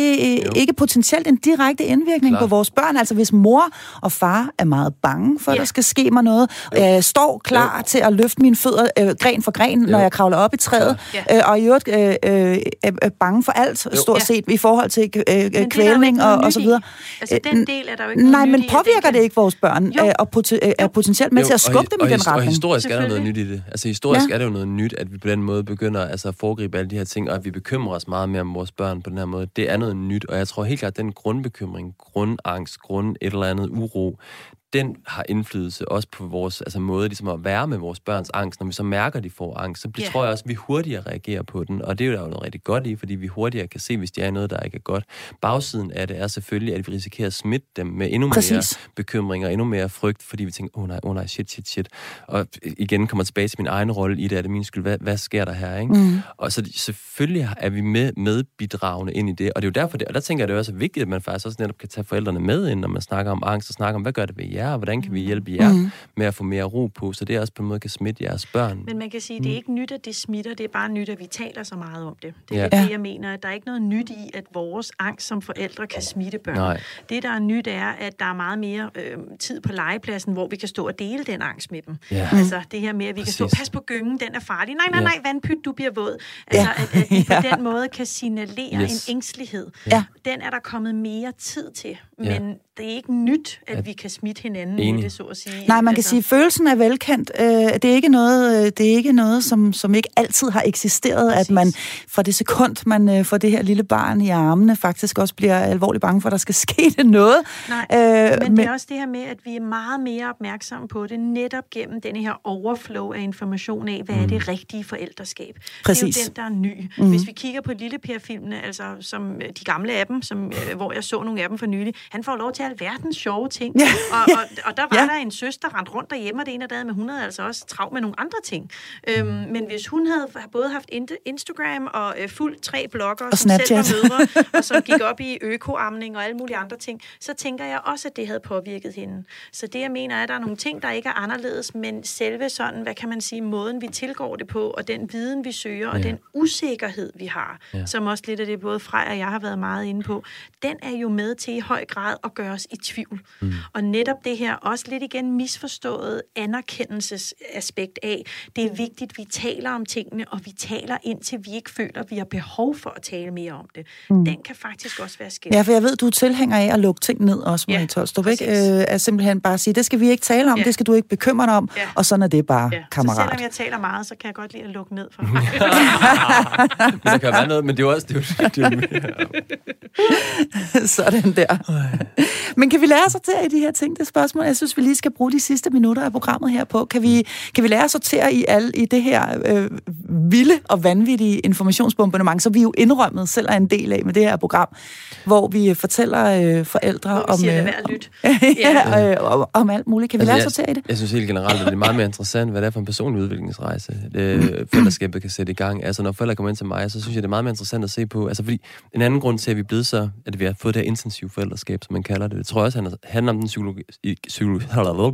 øh, ikke potentielt en direkte indvirkning Klar. på vores børn? Altså, hvis mor og far er meget bange for, at Ja. der skal ske mig noget, øh, står klar Jo. til at løfte mine fødder øh, gren for gren, når Jo. jeg kravler op i træet, Ja. øh, og i øvrigt øh, øh, er, er bange for alt, stort Ja. set, i forhold til øh, jo kvælning og, og så videre. Altså, Øh, den del er der jo ikke Nej, men påvirker det kan- ikke vores børn, Jo. øh, og øh, er potentielt med til at skubbe og, dem i den og, Og retning? historisk er der noget nyt i det. Altså historisk ja. er det jo noget nyt, at vi på den måde begynder altså, at foregribe alle de her ting, og at vi bekymrer os meget mere om vores børn på den her måde. Det er noget nyt, og jeg tror helt klart, at den grundbekymring, grundangst, grund et eller andet uro, den har indflydelse også på vores altså måde ligesom at være med vores børns angst. Når vi så mærker, at de får angst, så yeah. tror jeg også, at vi hurtigere reagerer på den. Og det er jo der jo noget rigtig godt i, fordi vi hurtigere kan se, hvis de er noget, der ikke er godt. Bagsiden af det er selvfølgelig, at vi risikerer at smitte dem med endnu Præcis. mere bekymringer, endnu mere frygt, fordi vi tænker, åh oh, nej, åh oh, nej, shit, shit, shit. Og igen kommer tilbage til min egen rolle i det, er det min skyld, hvad, hvad sker der her, ikke? Mm. Og så selvfølgelig er vi med, medbidragende ind i det, og det er jo derfor, det, og der tænker jeg, det er også vigtigt, at man faktisk også netop kan tage forældrene med ind, når man snakker om angst, og snakker om, hvad gør det ved jer, og hvordan kan vi hjælpe jer mm. med at få mere ro på, så det også på en måde kan smitte jeres børn. Men man kan sige, mm. det er ikke nyt, at det smitter, det er bare nyt, at vi taler så meget om det. Det er ja. det, jeg mener, at der er ikke noget nyt i, at vores angst som forældre kan smitte børn. Nej. Det, der er nyt, er, at der er meget mere øh, tid på legepladsen, hvor vi kan stå og dele den angst med dem. Ja. Altså det her med, at vi Præcis. kan stå, pas på gyngen, den er farlig. Nej, nej, nej, vandpyt, du bliver våd. Altså, ja. at, at vi på den måde kan signalere yes. en ængstelighed. Ja. Den er der kommet mere tid til. Men ja. det er ikke nyt, at, at vi kan smitte hinanden Enig. med det, så at sige. Nej, man kan altså. sige, at følelsen er velkendt. Øh, det er ikke noget, øh, det er ikke noget som, som ikke altid har eksisteret, Præcis. at man fra det sekund, man øh, får det her lille barn i armene, faktisk også bliver alvorligt bange for, at der skal ske det noget. Nej, øh, men, men det er også det her med, at vi er meget mere opmærksomme på det, netop gennem denne her overflow af information af, hvad mm. er det rigtige forældreskab. Præcis. Det er jo den, der er ny. Mm. Hvis vi kigger på Lille Per-filmene, altså som de gamle af dem, som, hvor jeg så nogle af dem for nylig, han får lov til alverdens sjove ting. Ja. Og, og, og der var ja. der en søster, der rendte rundt derhjemme, og det ene af men hun havde altså også travlt med nogle andre ting. Øhm, men hvis hun havde både haft Instagram og øh, fuldt tre blogger, og som Snapchat. selv var mødre, og som gik op i økoamning og alle mulige andre ting, så tænker jeg også, at det havde påvirket hende. Så det, jeg mener, er, at der er nogle ting, der ikke er anderledes, men selve sådan, hvad kan man sige, måden, vi tilgår det på, og den viden, vi søger, og ja. den usikkerhed, vi har, ja. som også lidt af det, både Frej og jeg har været meget inde på, den er jo med til i høj grad at gøre os i tvivl. Mm. Og netop det her, også lidt igen misforstået anerkendelsesaspekt af, det er vigtigt, at vi taler om tingene, og vi taler indtil vi ikke føler, at vi har behov for at tale mere om det. Mm. Den kan faktisk også være skidt. Ja, for jeg ved, du er tilhænger af at lukke ting ned også, Marie ja, Tolstrup, ikke? Øh, at simpelthen bare sige, det skal vi ikke tale om, ja. det skal du ikke bekymre dig om, ja. og sådan er det bare, ja. kammerat. Så selvom jeg taler meget, så kan jeg godt lide at lukke ned for mig. men der kan være noget, men det er jo også... Det er jo, det er jo sådan der. Men kan vi lære at sortere i de her ting? Det spørgsmål, jeg synes, vi lige skal bruge de sidste minutter af programmet her på. Kan vi, kan vi lære at sortere i, al, i det her øh, vilde og vanvittige informationsbombardement, som vi jo indrømmet selv er en del af med det her program, hvor vi fortæller øh, forældre hvor vi om... Siger, øh, det lyt. ja, øh, om, om alt muligt. Kan vi altså, lære at sortere i det? Jeg synes helt generelt, at det er meget mere interessant, hvad det er for en personlig udviklingsrejse, det, forældreskabet kan sætte i gang. Altså, når forældre kommer ind til mig, så synes jeg, det er meget mere interessant at se på. Altså, fordi en anden grund til, at vi er blevet så, at vi har fået det her intensive forældreskab, som man kalder det, det tror jeg også handler om den psykologi, psykologi,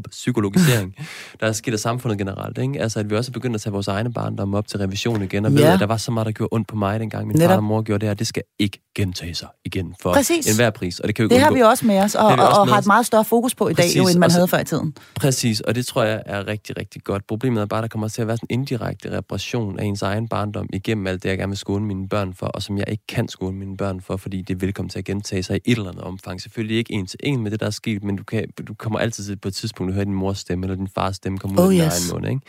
psykologisering, der er sket af samfundet generelt. Ikke? Altså, at vi også er begyndt at tage vores egne barndom op til revision igen, og ja. ved, at der var så meget, der gjorde ondt på mig, dengang min Netop. far og mor gjorde det her. Det skal ikke gentage sig igen for Præcis. enhver pris. Og det kan vi det har vi også med os, og, og, og har et meget større fokus på i Præcis. dag, jo, end man så, havde før i tiden. Præcis, og det tror jeg er rigtig, rigtig godt. Problemet er bare, at der kommer til at være sådan en indirekte reparation af ens egen barndom igennem alt det, jeg gerne vil skåne mine børn for, og som jeg ikke kan skåne mine børn for, fordi det er velkommen til at gentage sig i et eller andet omfang. Selvfølgelig ikke en til en med det, der er sket, men du, kan, du kommer altid til på et tidspunkt at høre din mors stemme, eller din fars stemme komme ud oh, yes. af din egen mund. Ikke?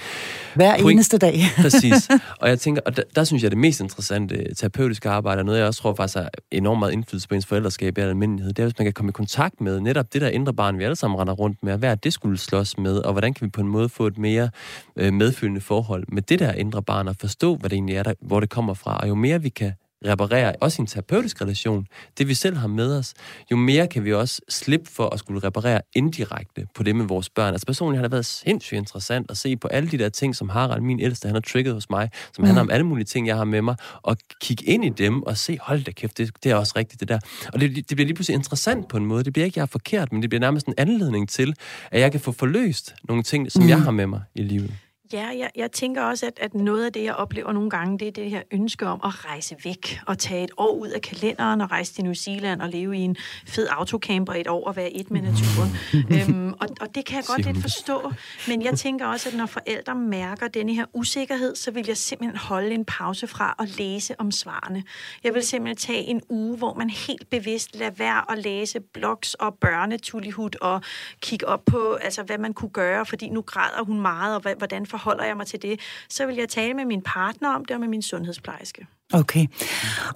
Hver Point, eneste dag. præcis. Og jeg tænker, og der, der synes jeg, det mest interessante terapeutiske arbejde, og noget jeg også tror faktisk er enormt meget indflydelse på ens forældreskab i almindelighed, det er, hvis man kan komme i kontakt med netop det der indre barn, vi alle sammen render rundt med, og hvad det skulle slås med, og hvordan kan vi på en måde få et mere øh, medfølgende forhold med det der indre barn, og forstå, hvad det egentlig er, der, hvor det kommer fra. Og jo mere vi kan reparere også en terapeutisk relation, det vi selv har med os, jo mere kan vi også slippe for at skulle reparere indirekte på det med vores børn. Altså personligt har det været sindssygt interessant at se på alle de der ting, som Harald, min ældste, han har trigget hos mig, som mm. handler om alle mulige ting, jeg har med mig, og kigge ind i dem og se, hold da kæft, det, det er også rigtigt det der. Og det, det bliver lige pludselig interessant på en måde. Det bliver ikke, jeg er forkert, men det bliver nærmest en anledning til, at jeg kan få forløst nogle ting, som mm. jeg har med mig i livet. Ja, jeg, jeg tænker også, at, at noget af det, jeg oplever nogle gange, det er det her ønske om at rejse væk og tage et år ud af kalenderen og rejse til New Zealand og leve i en fed autocamper et år og være et med naturen. øhm, og, og det kan jeg godt lidt forstå. Men jeg tænker også, at når forældre mærker denne her usikkerhed, så vil jeg simpelthen holde en pause fra at læse om svarene. Jeg vil simpelthen tage en uge, hvor man helt bevidst lader være at læse blogs og børnetulihut og kigge op på, altså, hvad man kunne gøre, fordi nu græder hun meget, og hvordan forholder jeg mig til det? Så vil jeg tale med min partner om det og med min sundhedsplejerske. Okay.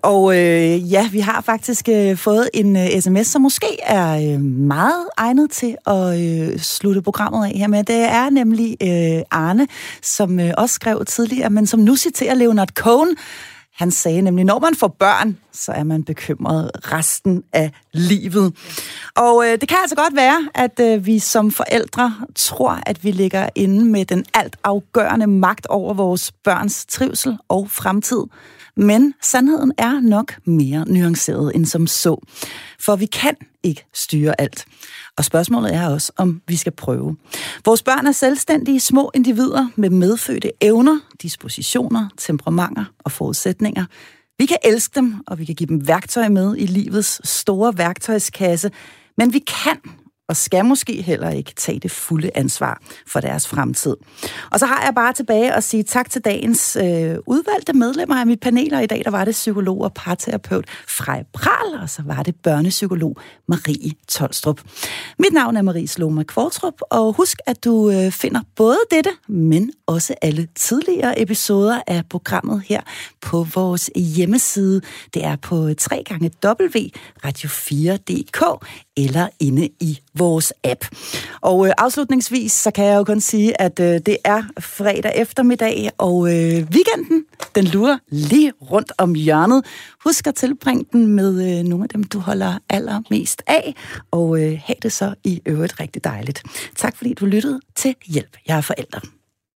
Og øh, ja, vi har faktisk øh, fået en øh, sms, som måske er øh, meget egnet til at øh, slutte programmet af her med. Det er nemlig øh, Arne, som øh, også skrev tidligere, men som nu citerer Leonard Cohen. Han sagde nemlig, når man får børn, så er man bekymret resten af livet. Og øh, det kan altså godt være, at øh, vi som forældre tror, at vi ligger inde med den alt afgørende magt over vores børns trivsel og fremtid. Men sandheden er nok mere nuanceret end som så. For vi kan ikke styre alt. Og spørgsmålet er også, om vi skal prøve. Vores børn er selvstændige små individer med medfødte evner, dispositioner, temperamenter og forudsætninger. Vi kan elske dem, og vi kan give dem værktøj med i livets store værktøjskasse, men vi kan og skal måske heller ikke tage det fulde ansvar for deres fremtid. Og så har jeg bare tilbage at sige tak til dagens øh, udvalgte medlemmer af mit panel, og i dag der var det psykolog og parterapeut Frej Pral, og så var det børnepsykolog Marie Tolstrup. Mit navn er Marie Sloma Kvartrup, og husk, at du øh, finder både dette, men også alle tidligere episoder af programmet her på vores hjemmeside. Det er på 3 gange radio4.dk eller inde i vores app. Og øh, afslutningsvis, så kan jeg jo kun sige, at øh, det er fredag eftermiddag, og øh, weekenden, den lurer lige rundt om hjørnet. Husk at tilbringe den med øh, nogle af dem, du holder allermest af, og øh, have det så i øvrigt rigtig dejligt. Tak fordi du lyttede til Hjælp. Jeg er forældre.